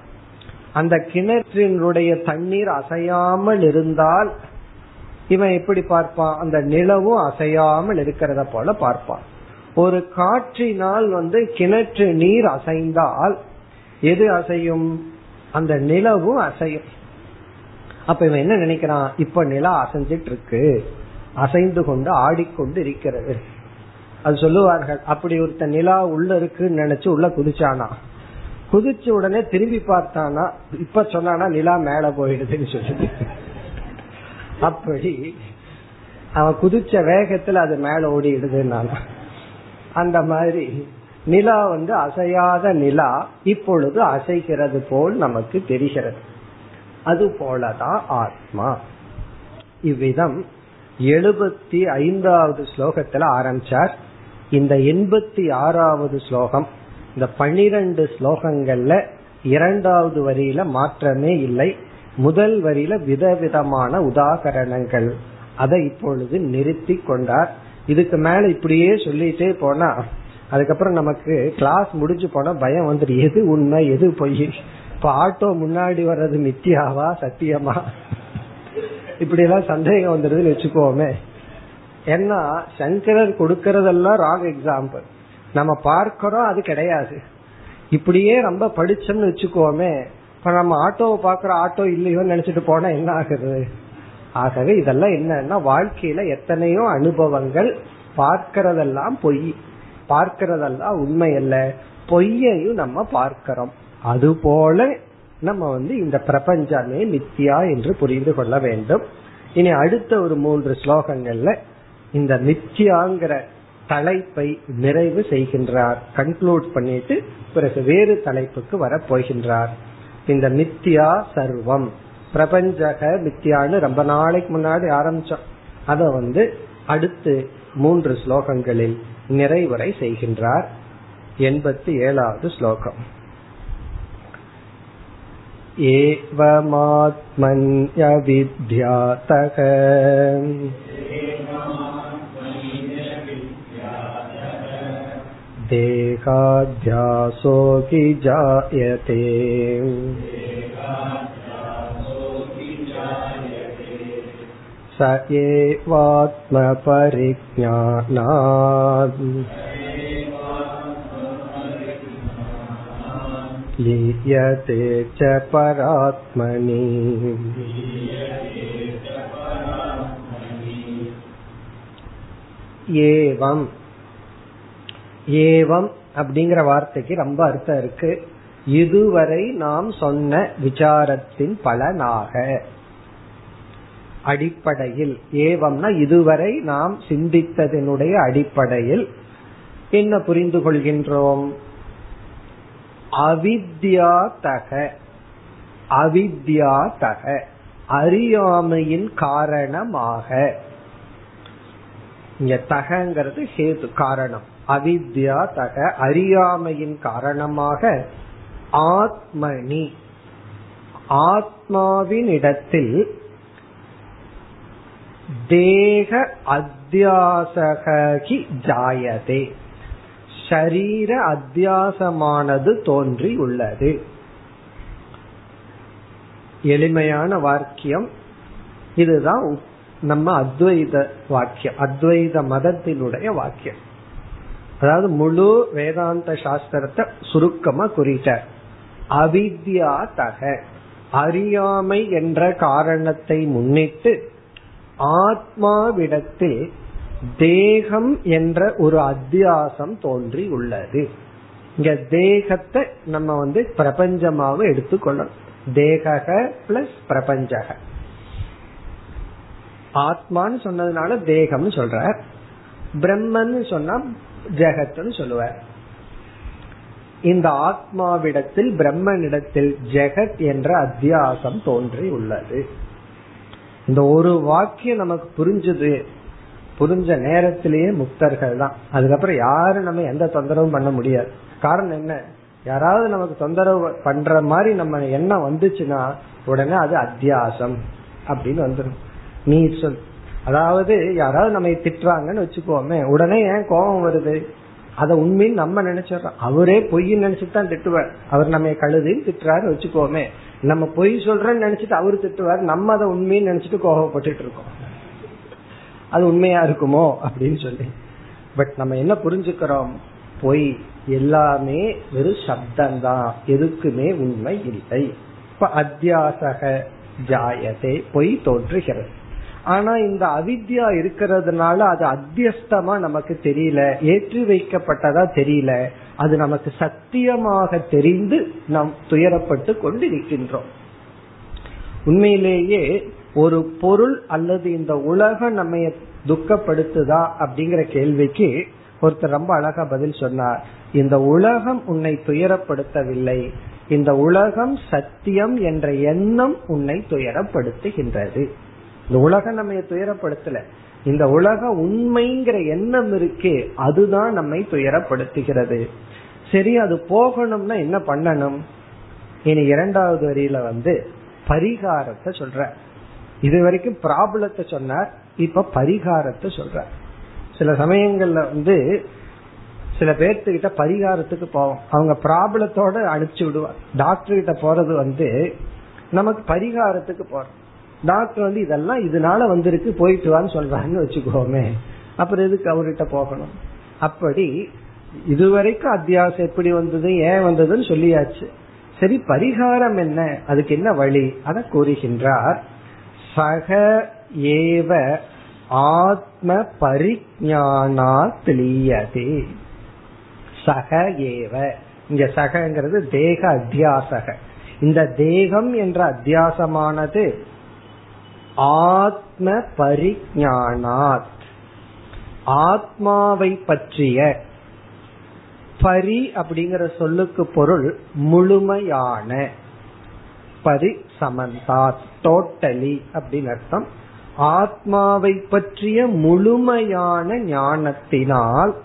அந்த கிணற்றினுடைய தண்ணீர் அசையாமல் இருந்தால் இவன் எப்படி பார்ப்பான்? அந்த நிலவும் அசையாமல் இருக்கிறத போல பார்ப்பான். ஒரு காற்றினால் வந்து கிணற்று நீர் அசைந்தால் எது அசையும்? அந்த நிலவும் அசையும். அப்ப இவன் என்ன நினைக்கிறான்? இப்ப நிலா அசைஞ்சிட்டு இருக்கு அசைந்து கொண்டு ஆடிக்கொண்டு இருக்கிறது. அது சொல்லுவார்கள் அப்படி ஒருத்த நிலா உள்ள இருக்குன்னு நினைச்சு உள்ள குதிச்சானா? குதிச்ச உடனே திரும்பி பார்த்தானா இப்ப சொன்னானா நிலா மேல போயிடுதுன்னு சொல்லி அப்படி அவன் குதிச்ச வேகத்துல அது மேல ஓடிடுதுன்னா அந்த மாதிரி நிலா வந்து அசையாத நிலா இப்பொழுது அசைகிறது போல் நமக்கு தெரிகிறது. அது போலதான் ஆத்மா. இவ்விதம் எழுபத்தி ஐந்தாவது ஸ்லோகத்துல ஆரம்பிச்சார். இந்த எண்பத்தி ஆறாவது ஸ்லோகம் இந்த பனிரெண்டு ஸ்லோகங்கள்ல இரண்டாவது வரியில மாற்றமே இல்லை. முதல் வரியில விதவிதமான உதாகரணங்கள். அதை இப்பொழுது நிறுத்தி கொண்டார். இதுக்கு மேல இப்படியே சொல்லிட்டே போனா அதுக்கப்புறம் நமக்கு கிளாஸ் முடிஞ்சு போனா பயம் வந்துட்டு எது உண்மை எது பொய்? இப்ப ஆட்டோ முன்னாடி வர்றது மித்தியாவா சத்தியமா? இப்படி எல்லாம் சந்தேகம் வந்துருதுன்னு வச்சுக்கோமே. ஏன்னா சங்கரர் கொடுக்கறதெல்லாம் ராங் எக்ஸாம்பிள் நம்ம பார்க்கிறோம் அது கிடையாது. இப்படியே ரொம்ப படிச்சோம்னு வச்சுக்கோமே இப்ப நம்ம ஆட்டோவை பாக்குற ஆட்டோ இல்லையோன்னு நினைச்சிட்டு போனா என்ன ஆகுது? ஆகவே இதெல்லாம் என்னன்னா வாழ்க்கையில எத்தனையோ அனுபவங்கள் பார்க்கறதெல்லாம் பொய். பார்க்கறதெல்லாம் உண்மை அல்ல. பொய்யையும் நம்ம பார்க்கிறோம். அது போல நம்ம வந்து இந்த பிரபஞ்சமே மித்தியா என்று புரிந்து கொள்ள வேண்டும். இனி அடுத்த ஒரு மூன்று ஸ்லோகங்கள்ல இந்த மித்தியாங்கிற தலைப்பை நிறைவு செய்கின்றார் கன்க்ளூட் பண்ணிட்டு பிறகு வேறு தலைப்புக்கு வர போகின்றார் இந்த மித்தியா சர்வம் பிரபஞ்சக மித்தியான்னு ரொம்ப நாளைக்கு முன்னாடி ஆரம்பிச்சோம் அத வந்து அடுத்து மூன்று ஸ்லோகங்களில் நிறைவுரை செய்கின்றார் எண்பத்தி ஏழாவது ஸ்லோகம் एवमात्मन्यविद्यातः देहाध्यासो जायते। स एवात्मपरिज्ञानात्। च परात्मनि। एवम् ஏவம் அப்படிங்கிற வார்த்தைக்கு ரொம்ப அர்த்தம் இருக்கு. இதுவரை நாம் சொன்ன விசாரத்தின் பலனாக. அடிப்படையில் ஏவம்னா இதுவரை நாம் சிந்தித்ததனுடைய அடிப்படையில் என்ன புரிந்து கொள்கின்றோம்? அவித்யாதக அவித்யாதக அறியாமையின் காரணமாக. இங்க தகங்கிறது ஹேது காரணம். அவித்யா தக அறியாமையின் காரணமாக ஆத்மனி. ஆத்மாவின் இடத்தில் தேக அத்தியாசகி ஜாயதே. ஷரீர அத்தியாசமானது தோன்றி உள்ளது எளிமையான வாக்கியம். இதுதான் நம்ம அத்வைத வாக்கியம். அத்வைத மதத்தினுடைய வாக்கியம். அதாவது முழு வேதாந்த சாஸ்திரத்தை சுருக்கமா குறிட்டார் அவித்யா தக. அறியாமை என்ற காரணத்தை முன்னிட்டு ஆத்மாவிடத்தில் தேகம் என்ற ஒரு அத்தியாசம் தோன்றி உள்ளது. இங்க தேகத்தை நம்ம வந்து பிரபஞ்சமாக எடுத்துக்கொள்ளணும். தேக பிளஸ் பிரபஞ்சக. ஆத்மான்னு சொன்னதுனால தேகம்னு சொல்ற பிரம்மன்னு சொன்னா ஜெகத்னு சொல்லுவார். இந்த ஆத்மாவிடத்தில் பிரம்மனிடத்தில் ஜெகத் என்ற அத்தியாசம் தோன்றி உள்ளது இந்த ஒரு வாக்கியம் நமக்கு புரிஞ்சது. புரிஞ்ச நேரத்திலேயே முக்தர்கள் தான். அதுக்கப்புறம் யாரும் நம்ம எந்த தொந்தரவும் பண்ண முடியாது. காரணம் என்ன? யாராவது நமக்கு தொந்தரவு பண்ற மாதிரி நம்ம எண்ணம் வந்துச்சுன்னா உடனே அது அத்தியாசம் அப்படின்னு வந்துடும் நீ சொல் அதாவது யாராவது நம்ம திட்டுறாங்கன்னு வச்சுக்கோமே உடனே ஏன் கோபம் வருது? அத உண்மைன்னு நம்ம நினைச்சிடறோம். அவரே பொய்ன்னு நினைச்சிட்டு தான் திட்டுவார். அவர் நம்ம கழுதின்னு திட்டுறாரு வச்சுக்கோமே நம்ம பொய் சொல்றேன்னு நினைச்சிட்டு அவரு திட்டுவார். நம்ம அதை உண்மைன்னு நினைச்சிட்டு கோபப்பட்டுட்டு இருக்கோம். அது உண்மையா இருக்குமோ அப்படின்னு சொல்லி. பட் நம்ம என்ன புரிஞ்சுக்கிறோம்? பொய் எல்லாமே வெறும் சப்தம்தான் எதுக்குமே உண்மை இல்லை. இப்ப அத்தியாசக ஜாயத்தை பொய் தோன்றுகிறது. ஆனா இந்த அவித்யா இருக்கிறதுனால அது அத்தியஸ்தமா நமக்கு தெரியல ஏற்றி வைக்கப்பட்டதா தெரியல. அது நமக்கு சத்தியமாக தெரிந்து நாம் துயரப்பட்டு கொண்டு இருக்கின்றோம் உண்மையிலேயே ஒரு பொருள் அல்லது இந்த உலகம் நம்ம துக்கப்படுத்துதா அப்படிங்கிற கேள்விக்கு ஒருத்தர் ரொம்ப அழகா பதில் சொன்னார். இந்த உலகம் உன்னை துயரப்படுத்தவில்லை. இந்த உலகம் சத்தியம் என்ற எண்ணம் உன்னை துயரப்படுத்துகின்றது. இந்த உலகம் நம்ம துயரப்படுத்தல. இந்த உலக உண்மைங்கிற எண்ணம் இருக்கே அதுதான் நம்மை துயரப்படுத்துகிறது. சரி அது போகணும்னா என்ன பண்ணணும்? இனி இரண்டாவது வரியில வந்து பரிகாரத்தை சொல்ற. இது வரைக்கும் ப்ராப்ளத்தை சொன்னார் இப்ப பரிகாரத்தை சொல்ற. சில சமயங்கள்ல வந்து சில பேர்த்துக்கிட்ட பரிகாரத்துக்கு போவோம். அவங்க ப்ராப்ளத்தோட அனுப்பிச்சு விடுவார் டாக்டர் கிட்ட போறது வந்து நமக்கு பரிகாரத்துக்கு போறோம். டாக்டர் வந்து இதெல்லாம் இதனால வந்திருக்கு போயிட்டு வான்னு சொல்றாங்கன்னு வச்சுக்கோமே. அப்புறம் எதுக்கு அவர்கிட்ட போகணும்? அப்படி இதுவரைக்கும் அத்தியாசம் எப்படி வந்தது ஏன் வந்ததுன்னு சொல்லியாச்சு. சரி பரிகாரம் என்ன? அதுக்கு என்ன வழி? அதை கூறுகின்றார் சக ஏவ ஆத்ம பரிஜானா தெளியதே. சக ஏவ. இங்க சகங்கிறது தேக அத்தியாசக. இந்த தேகம் என்ற அத்தியாசமானது ஆத்ம பரிஜானாத் ஆத்மாவை பற்றிய பரி அப்படிங்கிற சொல்லுக்கு பொருள் முழுமையான. பரி சமந்தா டோட்டலி அப்படின்னு அர்த்தம். ஆத்மாவை பற்றிய முழுமையான ஞானத்தினால்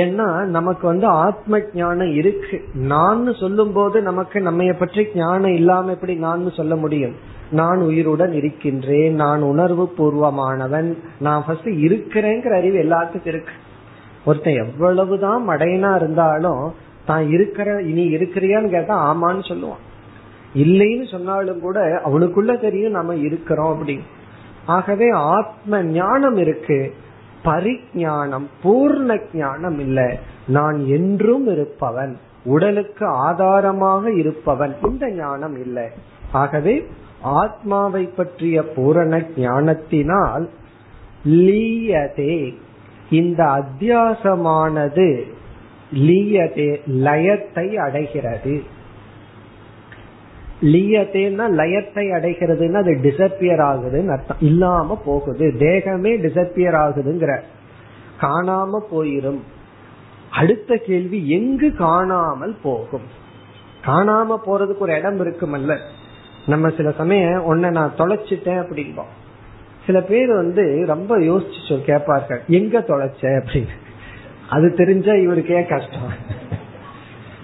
ஏன்னா நமக்கு வந்து ஆத்ம ஞானம் இருக்கு. நான் சொல்லும் போது நமக்கு நம்ம பற்றி ஞானம் இல்லாம எப்படி நான் சொல்ல முடியும்? நான் உயிருடன் இருக்கின்றேன். நான் உணர்வு பூர்வமானவன். நான் ஃபர்ஸ்ட் இருக்கிறேங்கிற அறிவு எல்லாத்துக்கும் இருக்கு. ஒருத்தன் எவ்வளவுதான் மடையனா இருந்தாலும் தான் இருக்கிற இனி இருக்கிறியான்னு கேட்டா ஆமான்னு சொல்லுவான். இல்லைன்னு சொன்னாலும் கூட அவனுக்குள்ள தெரியும் நம்ம இருக்கிறோம் அப்படின்னு. ஆகவே ஆத்ம ஞானம் இருக்கு. பரிஞானம் பூர்ண ஞானம் இல்ல. நான் என்றும் இருப்பவன் உடலுக்கு ஆதாரமாக இருப்பவன் இந்த ஞானம் இல்லை. ஆகவே ஆத்மாவை பற்றிய பூரண ஞானத்தினால் லீயதே. இந்த அத்தியாசமானது லீயதே லயத்தை அடைகிறது. லீயத்தேன்னா லயத்தை அடைகிறதுன்னா அது டிசப்பியர் ஆகுதுன்னு அர்த்தம். இல்லாம போகுது. தேகமே டிசப்பியர் ஆகுதுங்கிற. காணாம போயிரும். அடுத்த கேள்வி எங்கு காணாமல் போகும்? காணாம போறதுக்கு ஒரு இடம் இருக்குமல்ல. நம்ம சில சமயம் உன்னை நான் தொலைச்சிட்டேன் அப்படின்போம் சில பேர் வந்து ரொம்ப யோசிச்சு கேட்பார்கள். எங்க தொலைச்ச அப்படின்னு. அது தெரிஞ்சா இவருக்கே கஷ்டம்.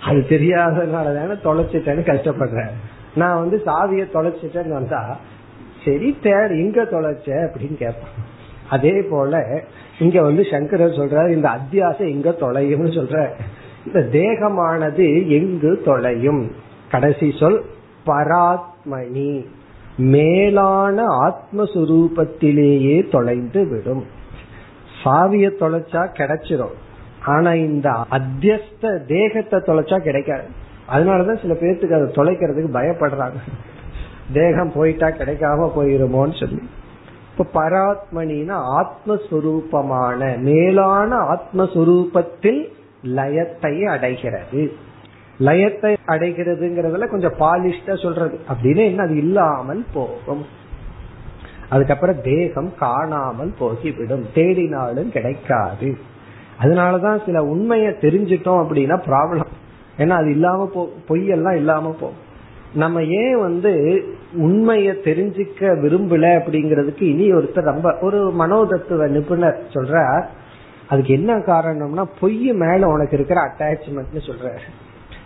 அது தெரியாததுனால தானே தொலைச்சிட்டேன்னு கஷ்டப்படுறேன். நான் வந்து சாவியை தொலைச்சிட்டேன்னு வந்தா சரி தேர் எங்க தொலைச்ச அப்படின்னு கேட்பான். அதே போல இங்க வந்து சங்கரர் சொல்றாரு இந்த அத்தியாசம் எங்க தொலையும்னு சொல்ற. இந்த தேகமானது எங்கு தொலையும்? கடைசி சொல் பராத்மணி மேலான ஆத்மஸ்வரூபத்திலேயே தொலைந்து விடும். சாவிய தொலைச்சா கிடைச்சிரும். ஆனா இந்த அத்தியஸ்த தேகத்தை தொலைச்சா கிடைக்காது. அதனாலதான் சில பேர்த்துக்கு அதை தொலைக்கிறதுக்கு பயப்படுறாங்க. தேகம் போயிட்டா கிடைக்காம போயிருமோன்னு சொல்லி. இப்ப பராத்மனினா ஆத்மஸ்வரூபமான மேலான ஆத்மஸ்வரூபத்தில் லயத்தை அடைகிறது. லயத்தை அடைகிறதுங்கிறதுல கொஞ்சம் பாலிஷ்டா சொல்றது. அப்படின்னு என்ன? அது இல்லாமல் போகும். அதுக்கப்புறம் தேகம் காணாமல் போகிவிடும். தேடினாலும் கிடைக்காது. அதனாலதான் சில உண்மையை தெரிஞ்சிட்டோம் அப்படின்னா ப்ராப்ளம் ஏன்னா அது இல்லாம போ பொய்யெல்லாம் இல்லாம போ நம்ம ஏன் வந்து உண்மைய தெரிஞ்சுக்க விரும்பல அப்படிங்கறதுக்கு இனி ஒருத்தர் ரொம்ப ஒரு மனோதத்துவ நிபுணர் சொல்ற அதுக்கு என்ன காரணம்னா பொய் மேல உனக்கு இருக்கிற அட்டாச்மெண்ட்னு சொல்ற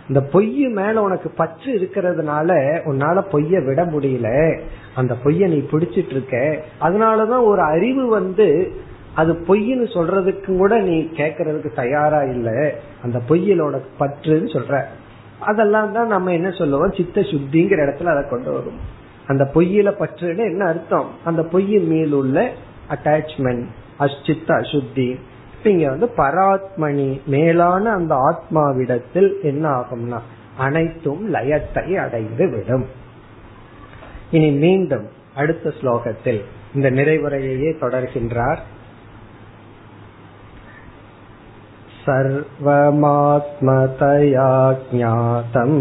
இந்த பொய் மேல உனக்கு பற்று இருக்கிறதுனால உன்னால பொய்ய விட முடியல. அந்த பொய்ய நீ பிடிச்சிட்டு இருக்க. அதனாலதான் ஒரு அறிவு வந்து அது பொய்ன்னு சொல்றதுக்கு கூட நீ கேட்கறதுக்கு தயாரா இல்ல. அந்த பொய்யலோட பற்றுன்னு சொல்ற. அதெல்லாம் தான் நம்ம என்ன சொல்லுவோம்? சித்த சுத்திங்கிற இடத்துல அதை கொண்டு வரும். அந்த பொய்யில பற்றுன்னு என்ன அர்த்தம்? அந்த பொய்யின் மேல் உள்ள அட்டாச்மெண்ட் அச்சித்த அசுத்தி. இங்க வந்து பராத்மணி மேலான அந்த ஆத்மாவிடத்தில் என்ன ஆகும்னா அனைத்தும் லயத்தை அடைந்து விடும். இனி மீண்டும் அடுத்த ஸ்லோகத்தில் இந்த நிறைவுரையையே தொடர்கின்றார். सर्वमात्मतया ज्ञातम्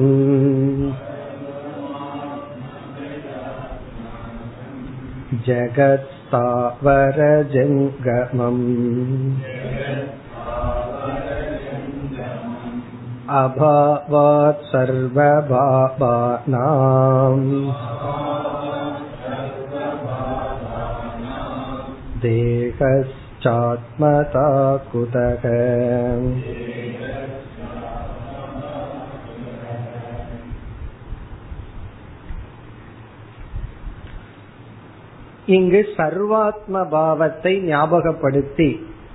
जगत्स्थावरजङ्गमम् अभावात् सर्वभावानाम् देहस् चात्मता कुतः இங்கு சர்வாத்ம பாவத்தை ஞாபகப்படுத்தி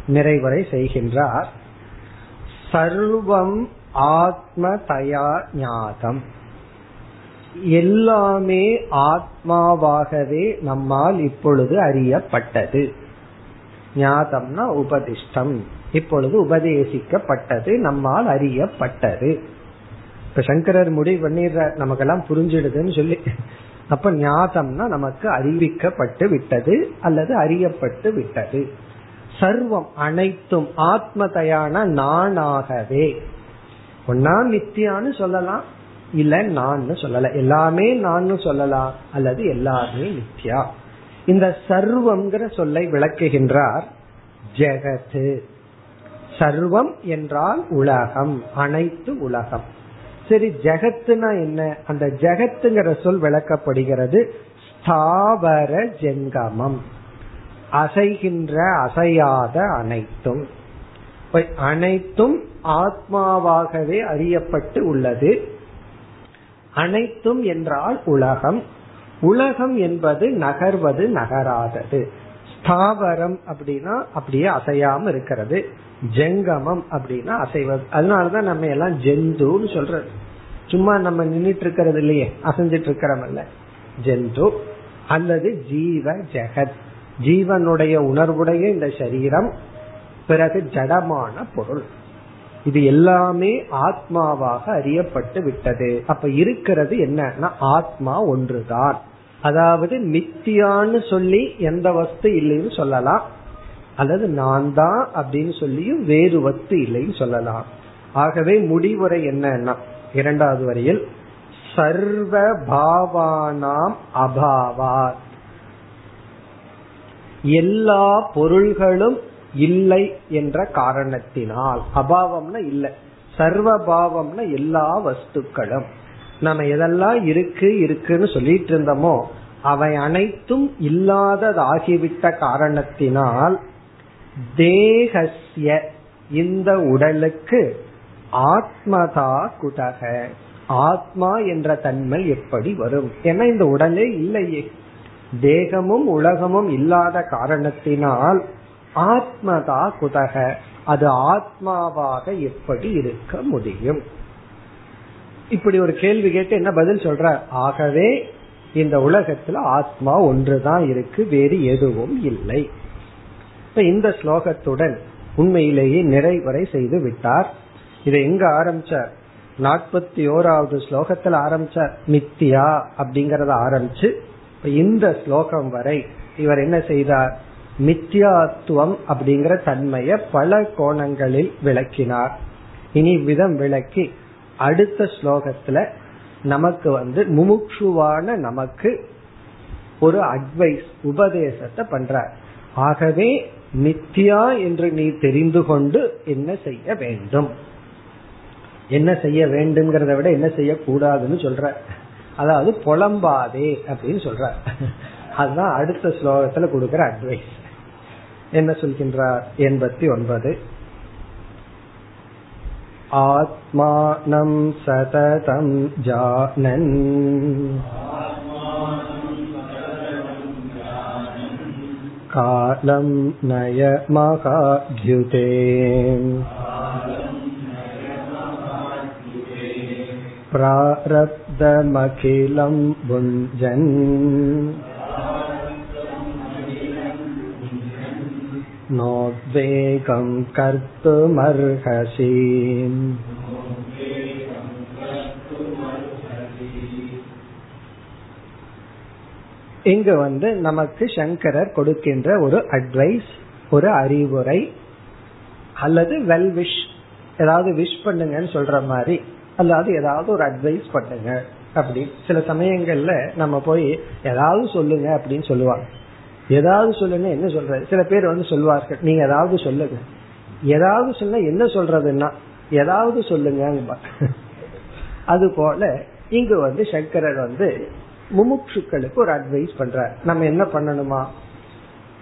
நிறைவுரை செய்கின்றார் சர்வம் ஆத்ம தயா ஞாதம் எல்லாமே ஆத்மாவாகவே நம்மால் இப்பொழுது அறியப்பட்டது ஞாதம்னா உபதிஷ்டம். இப்பொழுது உபதேசிக்கப்பட்டது நம்மால் அறியப்பட்டது. இப்ப சங்கரர் முடிவு பண்ணிடுற நமக்கெல்லாம் புரிஞ்சிடுதுன்னு சொல்லி. அப்ப ஞாதம்னா நமக்கு அறிவிக்கப்பட்டு விட்டது அல்லது அறியப்பட்டு விட்டது. சர்வம் அனைத்தும் ஆத்மதையான நானாகவே. ஒன்னா நித்தியான்னு சொல்லலாம் இல்ல நான் சொல்லலாம் எல்லாமே நான் சொல்லலாம் அல்லது எல்லாமே நித்யா இந்த சர்வம்ங்கிற சொல்லை விளக்குகின்றார் ஜெகத்து சர்வம் என்றால் உலகம் அனைத்து உலகம். சரி ஜெகத்துனா என்ன? அந்த ஜெகத்துங்கிற சொல் விளக்கப்படுகிறது ஸ்தாவர ஜெங்கமம். அசைகின்ற அசையாத அனைத்தும். அனைத்தும் ஆத்மாவாகவே அறியப்பட்டு உள்ளது. அனைத்தும் என்றால் உலகம். உலகம் என்பது நகர்வது நகராதது. ஸ்தாவரம் அப்படின்னா அப்படியே அசையாம இருக்கிறது. ஜெங்கமம் அப்படின்னா அசைவது. அதனாலதான் நம்ம எல்லாம் ஜெந்துன்னு சொல்றது. சும்மா நம்ம நின்றுட்டு இருக்கிறது இல்லையே அசைஞ்சிட்டு இருக்கிறோம்ல ஜெந்து அல்லது ஜீவ ஜெகத். ஜீவனுடைய உணர்வுடைய இந்த சரீரம் பிறகு ஜடமான பொருள். இது எல்லாமே ஆத்மாவாக அறியப்பட்டு விட்டது. அப்ப இருக்கிறது என்னன்னா ஆத்மா ஒன்றுதான். அதாவது மித்தியான்னு சொல்லி எந்த வஸ்து இல்லைன்னு சொல்லலாம். அல்லது நான் தான் அப்படின்னு சொல்லியும் வேறு வஸ்து இல்லைன்னு சொல்லலாம். ஆகவே முடிவுரை என்னன்னா இரண்டாவது வரையில் சர்வ பாவானாம் அபாவாத். எல்லா பொருள்களும் இல்லை என்ற காரணத்தினால் அபாவம்னா இல்லை. சர்வபாவம்னா எல்லா வஸ்துக்களும். நம்ம எதெல்லாம் இருக்கு இருக்குன்னு சொல்லிட்டு இருந்தோமோ அவை அனைத்தும் இல்லாததாகிவிட்ட காரணத்தினால் தேகசிய இந்த உடலுக்கு ஆத்மதா குதக ஆத்மா என்ற தன்மை எப்படி வரும்? ஏன்னா இந்த உடலே இல்லையே. தேகமும் உலகமும் இல்லாத காரணத்தினால் ஆத்மதா குதக அது ஆத்மாவாக எப்படி இருக்க முடியும்? இப்படி ஒரு கேள்வி கேட்டு என்ன பதில் சொல்ற? ஆகவே இந்த உலகத்துல ஆத்மா ஒன்றுதான் இருக்கு வேறு எதுவும் இல்லை. இப்ப இந்த ஸ்லோகத்துடன் உண்மையிலேயே நிறைவரை செய்து விட்டார். இதை எங்க ஆரம்பிச்சார் நாற்பத்தி ஓராவது ஸ்லோகத்துல ஆரம்பிச்சார் மித்தியா அப்படிங்கறத ஆரம்பிச்சு இந்த ஸ்லோகம் வரை இவர் என்ன செய்தார்? மித்தியாத்துவம் அப்படிங்கிற தன்மைய பல கோணங்களில் விளக்கினார். இனி விதம் விளக்கி அடுத்த ஸ்லோகத்துல நமக்கு வந்து முமுட்சுவான நமக்கு ஒரு அட்வைஸ் உபதேசத்தை பண்றார். ஆகவே நித்யா என்று நீ தெரிந்து கொண்டு என்ன செய்ய வேண்டும்? என்ன செய்ய வேண்டும்ங்கிறத விட என்ன செய்யக்கூடாதுன்னு சொல்ற. அதாவது புலம்பாதே அப்படின்னு சொல்ற. அதுதான் அடுத்த ஸ்லோகத்துல கொடுக்கிற அட்வைஸ் என்ன சொல்கின்றார்? எண்பத்தி ஒன்பது. आत्मानं सततं जानन् कालं नयमकाद्युते प्रारब्धमखिलं भुञ्जन् नोद्वेगं कर्तुमर्हसि இங்கு வந்து நமக்கு சங்கரர் கொடுக்கின்ற ஒரு அட்வைஸ் ஒரு அறிவுரை அல்லது வெல் விஷ் ஏதாவது விஷ் பண்ணுங்கன்னு சொல்ற மாதிரி அல்லாது ஏதாவது ஒரு அட்வைஸ் பண்ணுங்க அப்படி சில சமயங்கள்ல நம்ம போய் ஏதாவது சொல்லுங்க அப்படின்னு சொல்லுவாங்க ஏதாவது சொல்லுங்க என்ன சொல்றது சில பேர் வந்து சொல்வார்கள் நீங்க ஏதாவது சொல்லுங்க. ஏதாவது சொன்னா என்ன சொல்றதுன்னா ஏதாவது சொல்லுங்க (laughs) அது போல இங்கு வந்து சங்கரர் வந்து முமுட்சுக்களுக்கு ஒரு அட்வைஸ் பண்ற நம்ம என்ன பண்ணணுமா?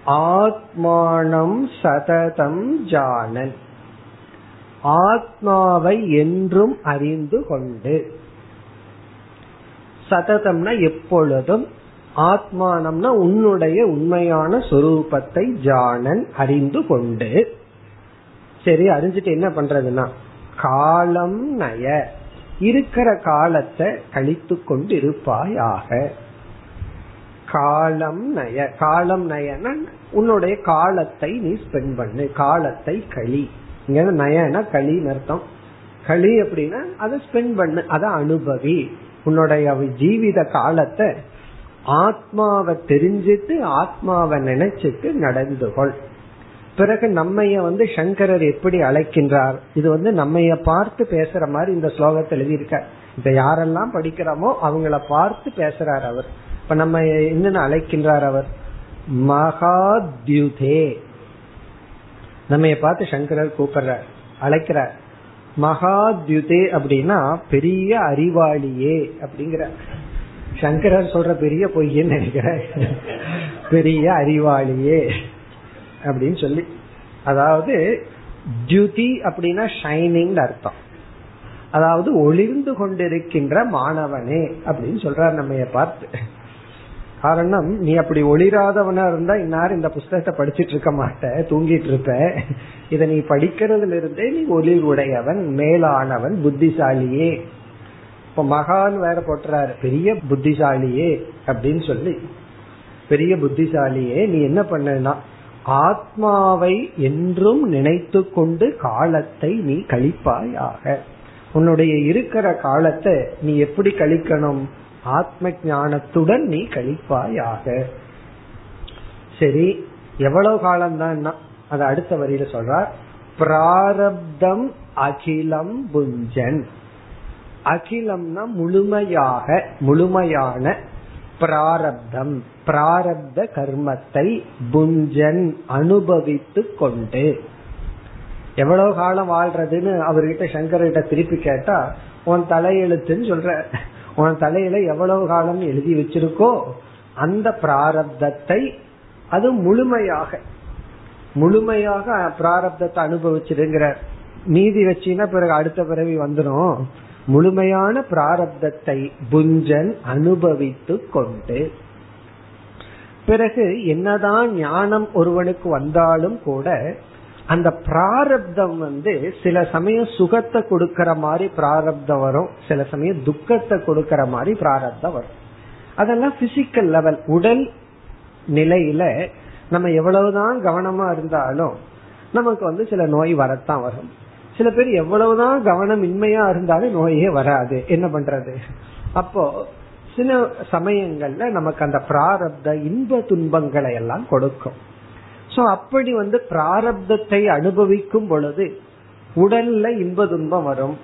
ஆத்மானம் சததம் ஜானன். ஆத்மாவை என்றும் அறிந்து கொண்டு. சததம்னா எப்பொழுதும் ஆத்மானம்னா உன்னுடைய உண்மையான சொரூபத்தை ஜானன் அறிந்து கொண்டு. சரி அறிஞ்சிட்டு என்ன பண்றதுன்னா காலம் நய இருக்கிற காலத்தை கழித்து கொண்டு இருப்பாயாக காலம் நய காலம் நயன உன்னுடைய காலத்தை நீ ஸ்பெண்ட் பண்ணு காலத்தை களி இங்க நயனா களின்னு அர்த்தம். களி அப்படின்னா அதை ஸ்பெண்ட் பண்ணு அதை அனுபவி. உன்னுடைய ஜீவித காலத்தை ஆத்மாவை தெரிஞ்சிட்டு ஆத்மாவை நினைச்சிட்டு நடந்து கொள். பிறகு நம்மைய வந்து சங்கரர் எப்படி அழைக்கின்றார்? இது வந்து நம்மைய பார்த்து பேசுற மாதிரி இந்த ஸ்லோகத்தை எழுதியிருக்க. இப்ப யாரெல்லாம் படிக்கிறோமோ அவங்கள பார்த்து பேசுறார் அவர். இப்ப நம்ம என்னன்னு அழைக்கின்றார் அவர்? மகாத்யுதே. நம்ம பார்த்து சங்கரர் கூப்பிடுறார் அழைக்கிறார். மகாத்யுதே அப்படின்னா பெரிய அறிவாளியே அப்படிங்கிற சங்கரர் சொல்ற பெரிய பொய்யன்னு நினைக்கிறேன். பெரிய அறிவாளியே அப்படின்னு சொல்லி. அதாவது ஜுதி அப்படின்னா ஷைனிங் அர்த்தம். அதாவது ஒளிர்ந்து கொண்டிருக்கின்ற மாணவனே அப்படின்னு சொல்றார் நம்ம பார்த்து. காரணம் நீ அப்படி ஒளிராதவனா இருந்தா இன்னார் இந்த புஸ்தகத்தை படிச்சிட்டு இருக்க மாட்ட தூங்கிட்டு இருப்ப. இத நீ படிக்கிறதுல இருந்தே நீ ஒளி உடையவன் மேலானவன் புத்திசாலியே. இப்ப மகான் வேற போட்டுறாரு. பெரிய புத்திசாலியே அப்படின்னு சொல்லி. பெரிய புத்திசாலியே நீ என்ன பண்ணா ஆத்மாவை என்றும் நினைத்து கொண்டு காலத்தை நீ கழிப்பாயாக. உன்னுடைய இருக்கிற காலத்தை நீ எப்படி கழிக்கணும்? ஆத்ம ஞானத்துடன் நீ கழிப்பாயாக. சரி எவ்வளவு காலம்தான் அது அடுத்த வரியில சொல்றார். பிராரப்தம் அகிலம் புஞ்சன். அகிலம்னா முழுமையாக முழுமையான பிராரப்தம் பிராரப்த கர்மத்தை புஞ்சன் அனுபவித்து கொண்டு. எவ்வளவு காலம் வாழ்றதுன்னு அவர்கிட்ட சங்கர்கிட்ட திருப்பி கேட்டா உன் தலையெழுத்துன்னு சொல்ற. உன் தலையில எவ்வளவு காலம் எழுதி வச்சிருக்கோ அந்த பிராரப்தத்தை அது முழுமையாக முழுமையாக பிராரப்தத்தை அனுபவிச்சிருங்கிற. நீதி வச்சின்னா பிறகு அடுத்த பிறவி வந்துடும் முழுமையான பிராரப்தத்தை புஞ்சன் அனுபவித்து கொண்டு பிறகு என்னதான் ஞானம் ஒருவனுக்கு வந்தாலும் கூட அந்த பிராரப்தம் வந்து சில சமயம் சுகத்தை கொடுக்கற மாதிரி பிராரப்தம் வரும் சில சமயம் துக்கத்தை கொடுக்கற மாதிரி பிராரப்தம் வரும். அதெல்லாம் பிசிக்கல் லெவல் உடல் நிலையில நம்ம எவ்வளவுதான் கவனமா இருந்தாலும் நமக்கு வந்து சில நோய் வரத்தான் வரும். சில பேர் எவ்வளவுதான் கவனம் இன்மையா இருந்தாலும் நோயே வராது. என்ன பண்றது? அப்போ சில சமயங்கள்ல நமக்கு அந்த பிராரப்த இன்ப துன்பங்களை எல்லாம் கொடுக்கும். சோ அப்படி வந்து பிராரப்தத்தை அனுபவிக்கும் பொழுது உடல்ல இன்ப துன்பம் வரும்.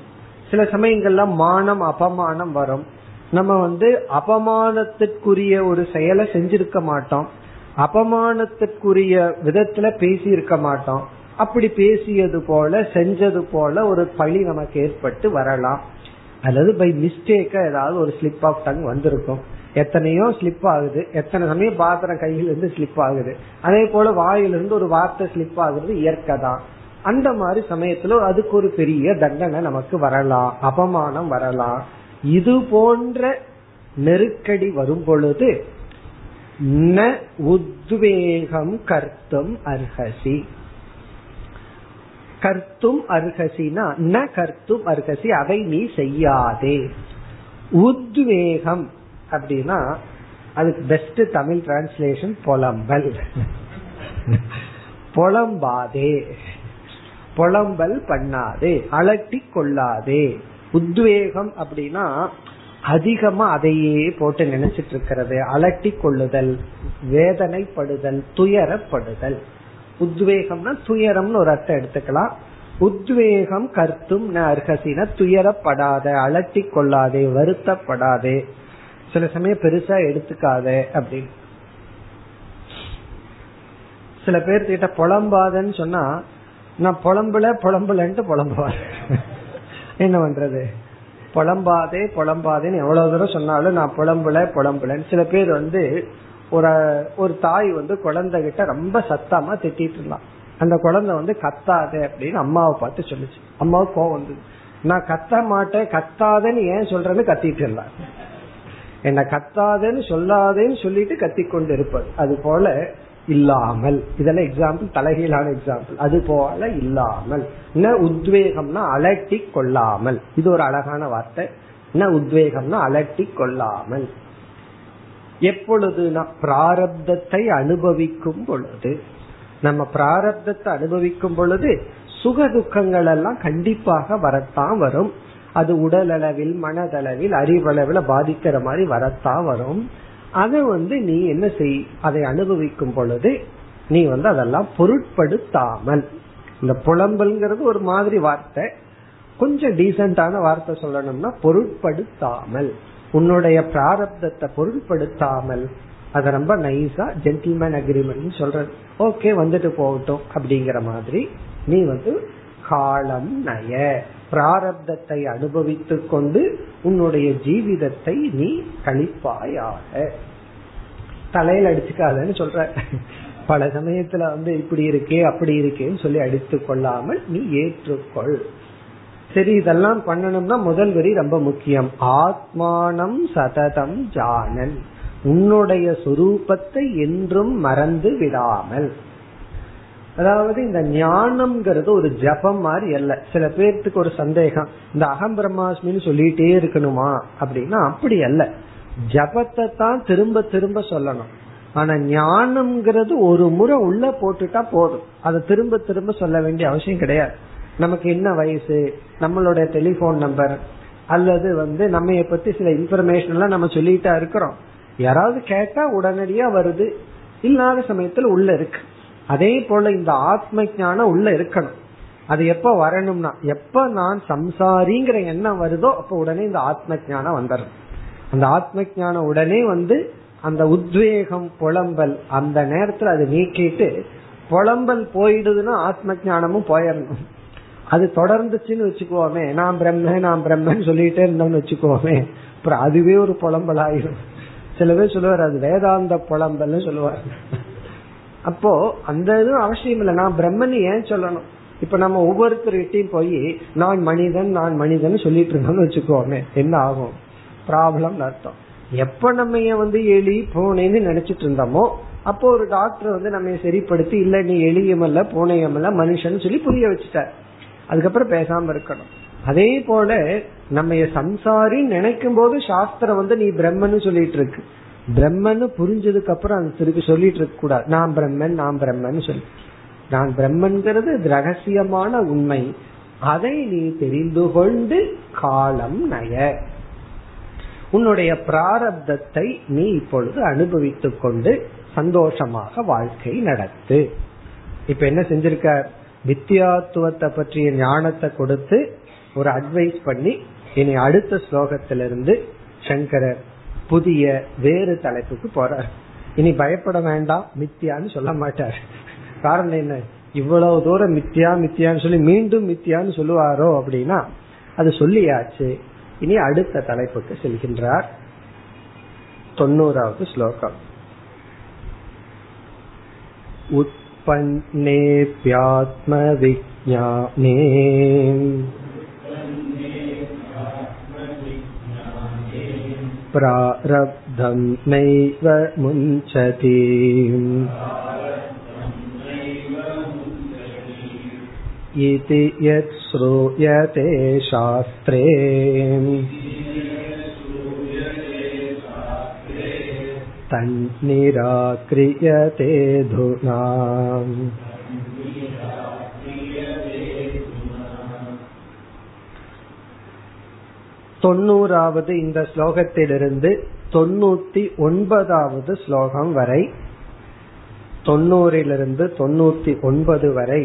சில சமயங்கள்ல மானம் அபமானம் வரும். நம்ம வந்து அபமானத்திற்குரிய ஒரு செயலை செஞ்சிருக்க மாட்டோம். அபமானத்திற்குரிய விதத்துல பேசி இருக்க மாட்டோம். அப்படி பேசியது போல செஞ்சது போல ஒரு பழி நமக்கு ஏற்பட்டு வரலாம். அல்லது பை மிஸ்டேக்கா ஏதாவது ஒரு ஸ்லிப் ஆஃப் டங் வந்திருக்கும். எத்தனையோ ஸ்லிப் ஆகுது. எத்தனை சமயம் பாத்திரம் கையில இருந்து ஸ்லிப் ஆகுது. அதே போல வாயிலிருந்து ஒரு வார்த்தை ஸ்லிப் ஆகுறது இயற்கை தான். அந்த மாதிரி சமயத்துல அதுக்கு ஒரு பெரிய தண்டனை நமக்கு வரலாம். அபமானம் வரலாம். இது போன்ற நெருக்கடி வரும் பொழுது ந உத்வேகம் கர்த்தம் அர்ஹசி. கர்த்தும் அர்ஹசினா ந கர்த்தும் அர்ஹசி அதை நீ செய்யாதே. உத்வேகம் அப்படின்னா அதுக்கு பெஸ்ட் தமிழ் டிரான்ஸ்லேஷன் புலம்பல். புலம்பாதே. புலம்பல் பண்ணாதே அலட்டி கொள்ளாதே. உத்வேகம் அப்படின்னா அதிகமா அதையே போட்டு நினைச்சிட்டு இருக்கிறது. அலட்டி கொள்ளுதல் வேதனைப்படுதல் துயரப்படுதல். உத்வேகம்னா துயரம்னு ஒரு அர்த்தம் எடுத்துக்கலாம். உத்வேகம் கருத்தும் அர்ஹசின துயரப்படாத அலட்டி கொள்ளாதே வருத்தப்படாதே. சில சமயம் பெருசா எடுத்துக்காத அப்படின்னு. சில பேர் கிட்ட புலம்பாதன்னு சொன்னா நான் புலம்புல புலம்புலன்ட்டு புலம்புவார். என்ன பண்றது? புலம்பாதே புலம்பாதேன்னு எவ்வளவு தூரம் சொன்னாலும் நான் புலம்புல புலம்புலன்னு. சில பேர் வந்து ஒரு ஒரு தாய் வந்து குழந்தை கிட்ட ரொம்ப சத்தமா திட்டிட்டு இருந்தான் அந்த குழந்தை வந்து கத்தாதே அப்படின்னு அம்மாவை பார்த்து சொல்லுச்சு. அம்மாவுக்கு கோவம் வந்து நான் கத்த மாட்டேன் கத்தாதேன்னு ஏன் சொல்றேன்னு கத்திட்டு இருந்தான் என்ன கத்தாதேன்னு சொல்லாதேன்னு சொல்லிட்டு கத்திக்கொண்டு இருப்பது அது போல இல்லாமல். இதெல்லாம் எக்ஸாம்பிள் தலைகீழான எக்ஸாம்பிள் அது போல இல்லாமல். ந உத்வேகம்னா அலட்டி கொள்ளாமல். இது ஒரு அழகான வார்த்தை. ந உத்வேகம்னா அலட்டி கொள்ளாமல். எப்பொழுதுனா பிராரப்தத்தை அனுபவிக்கும் பொழுது நம்ம பிராரப்தத்தை அனுபவிக்கும் பொழுது சுக துக்கங்கள் எல்லாம் கண்டிப்பாக வரத்தான் வரும். அது உடல் அளவில் மனதளவில் அறிவளவில் பாதிக்கிற மாதிரி வரத்தான் வரும். அதை வந்து நீ என்ன செய் அதை அனுபவிக்கும் பொழுது நீ வந்து அதெல்லாம் பொருட்படுத்தாமல் இந்த புலம்பல்ங்கிறது ஒரு மாதிரி வார்த்தை கொஞ்சம் டீசென்டான வார்த்தை சொல்லணும்னா பொருட்படுத்தாமல் உன்னுடைய பிராரப்தத்தை பொருட்படுத்தாமல் அதை ரொம்ப நைஸா ஜென்டில்மேன் அக்ரிமெண்ட் சொல்றது. ஓகே வந்துட்டு போகட்டும் அப்படிங்கிற மாதிரி நீ வந்து காலம் நய. பிராரப்தத்தை அனுபவித்துக் கொண்டு உன்னுடைய ஜீவிதத்தை நீ கழிப்பாயாக. தலையில அடிச்சுக்காதன்னு சொல்ற. பல சமயத்துல வந்து இப்படி இருக்கே அப்படி இருக்கேன்னு சொல்லி அடித்து கொள்ளாமல் நீ ஏற்றுக்கொள். சரி இதெல்லாம் பண்ணணும்னா முதல் வரி ரொம்ப முக்கியம். ஆத்மானம் சததம் ஜானன். உன்னுடைய சுரூபத்தை என்றும் மறந்து விடாமல். அதாவது இந்த ஞானம்ங்கிறது ஒரு ஜபம் மாதிரி அல்ல. சில பேர்த்துக்கு ஒரு சந்தேகம். இந்த அகம் பிரம்மாஸ்மின்னு சொல்லிட்டே இருக்கணுமா? அப்படின்னா அப்படி அல்ல. ஜபத்தை தான் திரும்ப திரும்ப சொல்லணும். ஆனா ஞானம்ங்கிறது ஒரு முறை உள்ள போட்டுட்டா போதும். அதை திரும்ப திரும்ப சொல்ல வேண்டிய அவசியம் கிடையாது. நமக்கு என்ன வயசு நம்மளுடைய டெலிபோன் நம்பர் அல்லது வந்து நம்ம பத்தி சில இன்ஃபர்மேஷன் எல்லாம் நம்ம சொல்லிட்டா இருக்கிறோம். யாராவது கேட்டா உடனடியா வருது. இல்லாத சமயத்துல உள்ள இருக்கு. அதே போல இந்த ஆத்ம ஞானம் உள்ள இருக்கணும். அது எப்ப வரணும்னா எப்ப நான் சம்சாரிங்கிற எண்ணம் வருதோ அப்ப உடனே இந்த ஆத்ம ஞானம் வந்துடும் அந்த ஆத்ம ஞானம் உடனே வந்து அந்த உத்வேகம் புலம்பல் அந்த நேரத்துல அது நீக்கிட்டு புலம்பல் போயிடுதுன்னா ஆத்ம ஞானமும் போயிடணும். அது தொடர்ந்துச்சுன்னு வச்சுக்கோமே. நான் பிரம்ம நான் பிரம்மன் சொல்லிட்டே இருந்தோம்னு வச்சுக்கோமே. அப்புறம் அதுவே ஒரு புலம்பல் ஆயிரும் சில பேர் சொல்லுவார் அது வேதாந்த புலம்பல்னு சொல்லுவார். அப்போ அந்த இதுவும் அவசியம் இல்லை. நான் பிரம்மன் ஏன் சொல்லணும்? இப்ப நம்ம ஒவ்வொருத்தருகிட்டையும் போய் நான் மனிதன் நான் மனிதன் சொல்லிட்டு இருந்தோம்னு வச்சுக்கோமே. என்ன ஆகும்? ப்ராப்ளம் அர்த்தம். எப்ப நம்ம வந்து எலி பூனைன்னு நினைச்சிட்டு இருந்தோமோ அப்போ ஒரு டாக்டர் வந்து நம்ம சரிப்படுத்தி இல்ல நீ எளியமல்ல பூனையமல்ல மனுஷன் சொல்லி புரிய வச்சுட்டார். அதுக்கப்புறம் பேசாம இருக்கணும். அதே போல நம்ம சம்சாரி நினைக்கும் போது சாஸ்திரம் வந்து நீ பிரம்மன்னு சொல்லிட்டு இருக்கு பிரம்மன்னு புரிஞ்சதுக்கு அப்புறம் அது திருப்பி சொல்லிட்டு இருக்க கூடாது. நான் பிரம்மன் நான் பிரம்மன் சொல்லி. நான் பிரம்மன்கிறது ரகசியமான உண்மை. அதை நீ தெரிந்து கொண்டு காலம் நய. உன்னுடைய பிராரப்தத்தை நீ இப்பொழுது அனுபவித்துக் கொண்டு சந்தோஷமாக வாழ்க்கை நடத்து. இப்ப என்ன செஞ்சிருக்க? வித்தியாத்துவத்தை பற்றிய ஞானத்தை கொடுத்து ஒரு அட்வைஸ் பண்ணி இனி அடுத்த ஸ்லோகத்திலிருந்து சங்கரர் புதிய வேறு தலைப்புக்கு போறார். இனி பயப்பட வேண்டாம் மித்தியான்னு சொல்ல மாட்டார். காரணம் என்ன? இவ்வளவு தூரம் மித்தியா மித்தியான்னு சொல்லி மீண்டும் மித்தியான்னு சொல்லுவாரோ அப்படின்னா அது சொல்லியாச்சு. இனி அடுத்த தலைப்புக்கு செல்கின்றார். தொண்ணூறாவது ஸ்லோகம். उत्पन्नेऽप्यात्मविज्ञाने प्रारब्धं नैव मुञ्चति इति यत् श्रूयते शास्त्रे तन्निराक्रियते धुना தொண்ணூறாவது இந்த ஸ்லோகத்திலிருந்து தொண்ணூத்தி ஒன்பதாவது ஸ்லோகம் வரை தொண்ணூறிலிருந்து தொண்ணூத்தி ஒன்பது வரை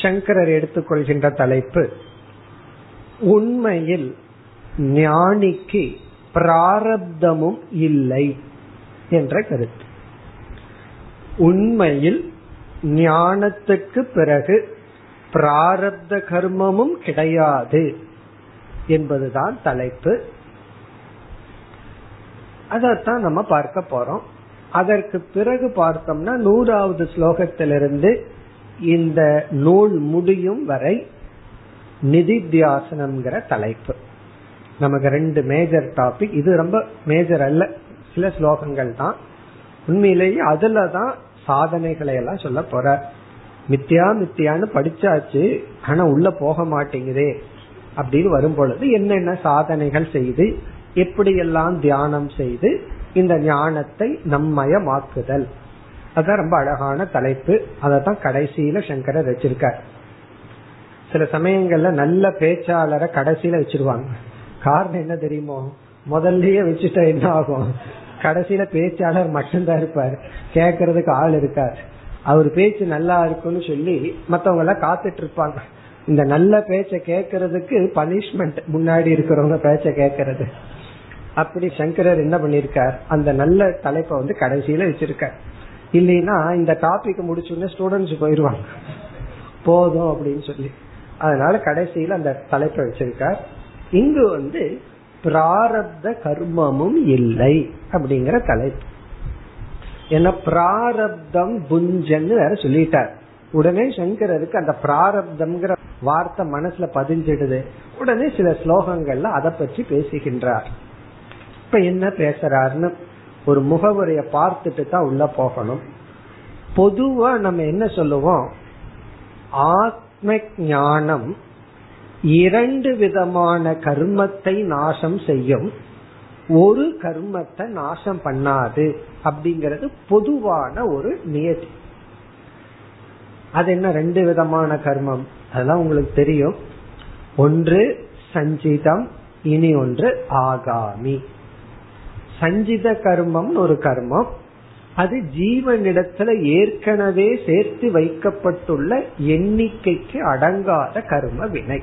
சங்கரர் எடுத்துக்கொள்கின்ற தலைப்பு உண்மையில் ஞானிக்கு பிராரப்தமும் இல்லை என்ற கருத்து. உண்மையில் ஞானத்துக்கு பிறகு பிராரப்த கர்மமும் கிடையாது என்பதுதான் தலைப்பு. அதைத்தான் நம்ம பார்க்க போறோம். அதற்கு பிறகு பார்த்தோம்னா நூறாவது ஸ்லோகத்திலிருந்து இந்த நூல் முடியும் வரை நிதித்தியாசனம்ங்கிற தலைப்பு. நமக்கு ரெண்டு மேஜர் டாபிக் இது ரொம்ப மேஜர் அல்ல. சில ஸ்லோகங்கள் தான். உண்மையிலேயே அதுல தான் சாதனைகளை எல்லாம் சொல்ல போற. மித்தியா மித்தியான்னு படிச்சாச்சு. ஆனா உள்ள போக மாட்டேங்குதே அப்படின்னு வரும் பொழுது என்னென்ன சாதனைகள் செய்து எப்படியெல்லாம் தியானம் செய்து இந்த ஞானத்தை நம்மயமாக்குதல். அதுதான் ரொம்ப அழகான தலைப்பு. அதை தான் கடைசியில சங்கரர் வச்சிருக்கார். சில சமயங்கள்ல நல்ல பேச்சாளரை கடைசியில வச்சிருவாங்க. காரணம் என்ன தெரியுமோ? முதல்லயே வச்சுட்டா என்ன ஆகும்? கடைசியில பேச்சாளர் மட்டும்தான் இருப்பார். கேக்குறதுக்கு ஆள் இருக்கார். அவர் பேச்சு நல்லா இருக்கும்னு சொல்லி மத்தவங்க எல்லாம் காத்துட்டு இருப்பாங்க. இந்த நல்ல பேச்ச கேக்குறதுக்கு பனிஷ்மெண்ட் முன்னாடி இருக்கிறவங்க பேச்ச கேக்குறது. அப்படி சங்கரர் என்ன பண்ணிருக்கார்? அந்த நல்ல தலைப்பை வந்து கடைசியில வச்சிருக்கார். இல்லைன்னா இந்த டாபிக் முடிச்சுடனே ஸ்டூடெண்ட்ஸ் போயிருவாங்க. போதும் அப்படின்னு சொல்லி. அதனால கடைசியில் அந்த தலைப்பை வச்சிருக்கார். இங்கு வந்து பிராரப்த கர்மமும் இல்லை அப்படிங்கிற தலைப்பு. ஏன்னா பிராரப்தம் புஞ்சன்னு வேற சொல்லிட்டார். உடனே சங்கரருக்கு அந்த பிராரப்தம்ங்கிற வார்த்தை மனசுல பதிஞ்சிடுது. உடனே சில ஸ்லோகங்கள்ல அதை பற்றி பேசுகின்றார். இப்ப என்ன பேசுறாருன்னு ஒரு முகவுரைய பார்த்துட்டு தான் உள்ள போகணும். பொதுவா நம்ம என்ன சொல்லுவோம்? ஆத்ம ஞானம் இரண்டு விதமான கர்மத்தை நாசம் செய்யும். ஒரு கர்மத்தை நாசம் பண்ணாது அப்படிங்கிறது பொதுவான ஒரு நியதி. அது என்ன ரெண்டு விதமான கர்மம்? அதெல்லாம் உங்களுக்கு தெரியும். ஒன்று சஞ்சிதம் இனி ஒன்று ஆகாமி. சஞ்சித கர்மம் ஒரு கர்மம். அது ஜீவனிடத்துல ஏற்கனவே சேர்த்து வைக்கப்பட்டுள்ள எண்ணிக்கைக்கு அடங்காத கர்ம வினை.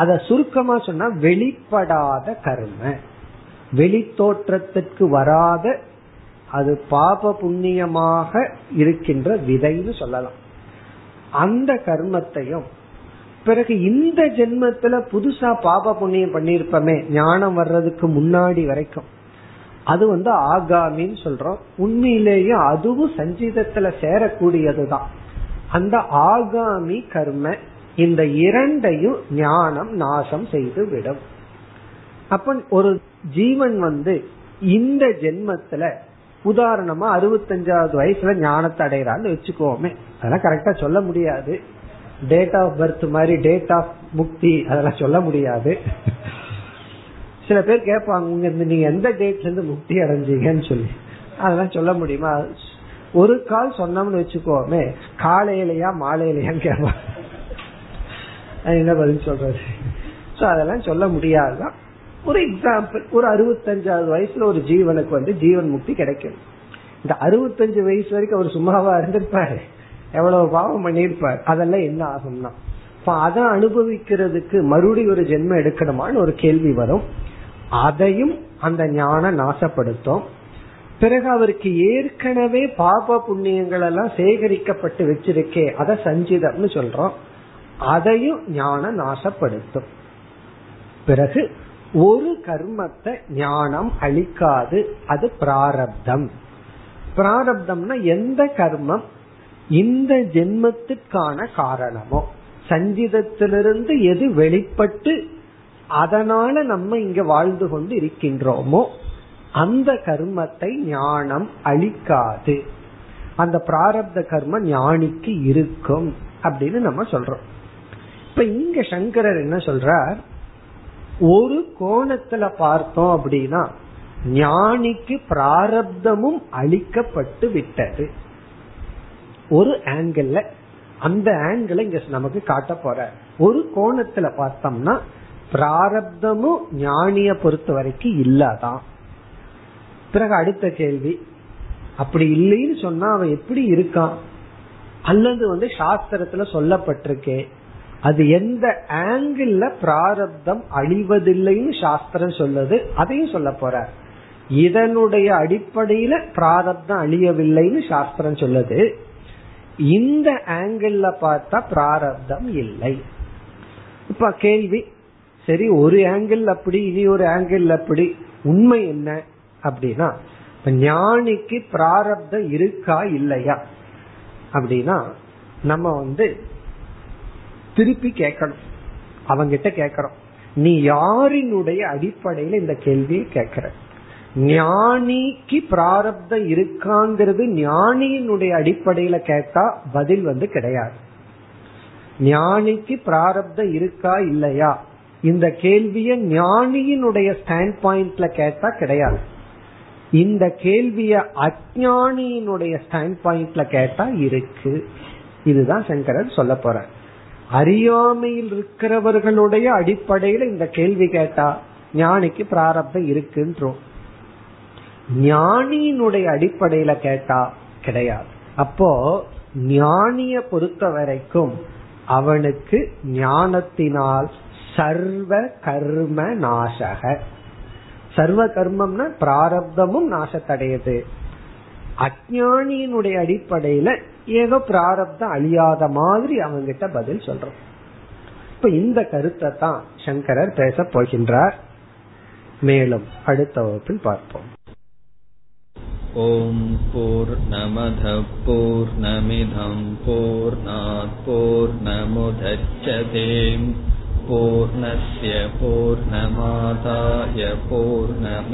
அத சுருக்கமா சொன்னா வெளிப்படாத கர்ம. வெளித்தோற்றத்திற்கு வராத அது பாப புண்ணியமாக இருக்கின்ற விதைன்னு சொல்லலாம். அந்த கர்மத்தையும் பிறகு இந்த ஜென்மத்துல புதுசா பாப புண்ணியம் பண்ணிருப்பமே ஞானம் வர்றதுக்கு முன்னாடி வரைக்கும். அது வந்து ஆகாமின்னு சொல்றோம். உண்மையிலேயே அதுவும் சஞ்சீதத்துல சேரக்கூடியதுதான். அந்த ஆகாமி கர்ம இந்த இரண்டையும் ஞானம் நாசம் செய்து விடும் அப்ப ஒரு ஜீவன் வந்து இந்த ஜென்மத்துல உதாரணமா அறுபத்தஞ்சாவது வயசுல ஞானத்தை அடைகிறான்னு வச்சுக்கோமே. அதெல்லாம் கரெக்டா சொல்ல முடியாது. டேட் ஆஃப் பர்த் மாதிரி டேட் ஆஃப் முக்தி அதெல்லாம் சொல்ல முடியாது. சில பேர் கேட்பாங்க நீங்க எந்த டேட்ல இருந்து முக்தி அடைஞ்சீங்கன்னு சொல்லி. அதெல்லாம் சொல்ல முடியுமா? ஒரு கால் சொன்னோம்னு வச்சுக்கோமே காலையிலயா மாலையிலயான்னு கேட்பாங்க. என்ன பதில் சொல்றது? சோ அதெல்லாம் சொல்ல முடியாதுதான் ஒரு எக்ஸாம்பிள் ஒரு அறுபத்தஞ்சாவது வயசுல ஒரு ஜீவனுக்கு வந்து ஜீவன் முக்தி கிடைக்கும் இந்த அறுபத்தஞ்சு வயசு வரைக்கும் அவர் சும்மாவா இருந்திருப்பாரு. எவ்வளவு பாவம் பண்ணிருப்பார் அதெல்லாம் என்ன ஆகும்னா அதை அனுபவிக்கிறதுக்கு மறுபடி ஒரு ஜென்மம் எடுக்கணுமான்னு ஒரு கேள்வி வரும். அதையும் அந்த ஞானம் நாசப்படுத்தும். பிறகு அவருக்கு ஏற்கனவே பாப புண்ணியங்கள் எல்லாம் சேகரிக்கப்பட்டு வச்சிருக்கே அத சஞ்சிதம்னு சொல்றோம். அதையும் ஞானம் நாசப்படுத்தும். பிறகு ஒரு கர்மத்தை ஞானம் அழிக்காது அது பிராரப்தம். பிராரப்தம்னா எந்த கர்மம்? இந்த ஜென்மத்துக்கான காரணமோ? சஞ்சிதத்திலிருந்து எது வெளிப்பட்டு அதனால நம்ம இங்க வாழ்ந்து கொண்டு இருக்கின்றோமோ அந்த கர்மத்தை ஞானம் அழிக்காது அந்த பிராரப்த கர்மம் ஞானிக்கு இருக்கும் அப்படின்னு நம்ம சொல்றோம். இப்ப இங்க சங்கரர் என்ன சொல்றார்? ஒரு கோணத்துல பார்த்தோம் அப்படின்னா ஞானிக்கு பிராரப்தமும் அளிக்கப்பட்டு விட்டது. ஒரு ஆங்கிள் அந்த ஆங்கிள் இங்க நமக்கு காட்ட போற. ஒரு கோணத்துல பார்த்தோம்னா பிராரப்தமும் ஞானிய பொறுத்த வரைக்கும் இல்லாதான். பிறகு அடுத்த கேள்வி அப்படி இல்லைன்னு சொன்னா அவன் எப்படி இருக்கான்? அல்லது வந்து சாஸ்திரத்துல சொல்லப்பட்டிருக்கே அது எந்த ஆங்கிள் பிராரப்தம் அழிவதில்லைன்னு சாஸ்திரம் சொல்லுது அதையும் சொல்ல போற. இதனுடைய அடிப்படையில பிராரப்தம் அழியவில்லைன்னு சாஸ்திரம் சொல்லுது. இந்த ஆங்கிள் பார்த்தா பிராரப்தம் இல்லை. இப்ப கேள்வி சரி ஒரு ஆங்கிள் அப்படி இனி ஒரு ஆங்கிள் அப்படி உண்மை என்ன அப்படின்னா ஞானிக்கு பிராரப்தம் இருக்கா இல்லையா அப்படின்னா நம்ம வந்து திருப்பி கேட்கணும். அவங்கிட்ட கேட்கறோம். நீ யாரினுடைய அடிப்படையில இந்த கேள்வியை கேட்கிற? ஞானிக்கு பிராரப்தம் இருக்காங்கிறது ஞானியினுடைய அடிப்படையில கேட்டா பதில் வந்து கிடையாது. ஞானிக்கு பிராரப்தம் இருக்கா இல்லையா? இந்த கேள்விய ஞானியினுடைய ஸ்டாண்ட் பாயிண்ட்ல கேட்டா கிடையாது. இந்த கேள்விய அஜானியினுடைய ஸ்டாண்ட் பாயிண்ட்ல கேட்டா இருக்கு. இதுதான் சங்கரன் சொல்ல போறேன் அறியாமையில் இருக்கிறவர்களுடைய அடிப்படையில இந்த கேள்வி கேட்டா ஞானிக்கு பிராரப்தம் இருக்குன்றோம். ஞானியினுடைய அடிப்படையில கேட்டா கிடையாது. அப்போ ஞானிய பொறுத்த வரைக்கும் அவனுக்கு ஞானத்தினால் சர்வ கர்ம நாசக. சர்வ கர்மம்னா பிராரப்தமும் நாசத்தடையுது. அஜானியினுடைய அடிப்படையில ஏதோ பிராரப்தம் அழியாத மாதிரி அவங்க கிட்ட பதில் சொல்றோம் இப்ப இந்த கருத்தை தான் சங்கரர் பேச போகின்றார் மேலும் அடுத்த வகுப்பில் பார்ப்போம் ॐ पूर्णमधः पूर्णमिधम् पूर्णात् पूर्णमुदच्छते पूर्णस्य पूर्णमादाय पूर्णमेवावशिष्यते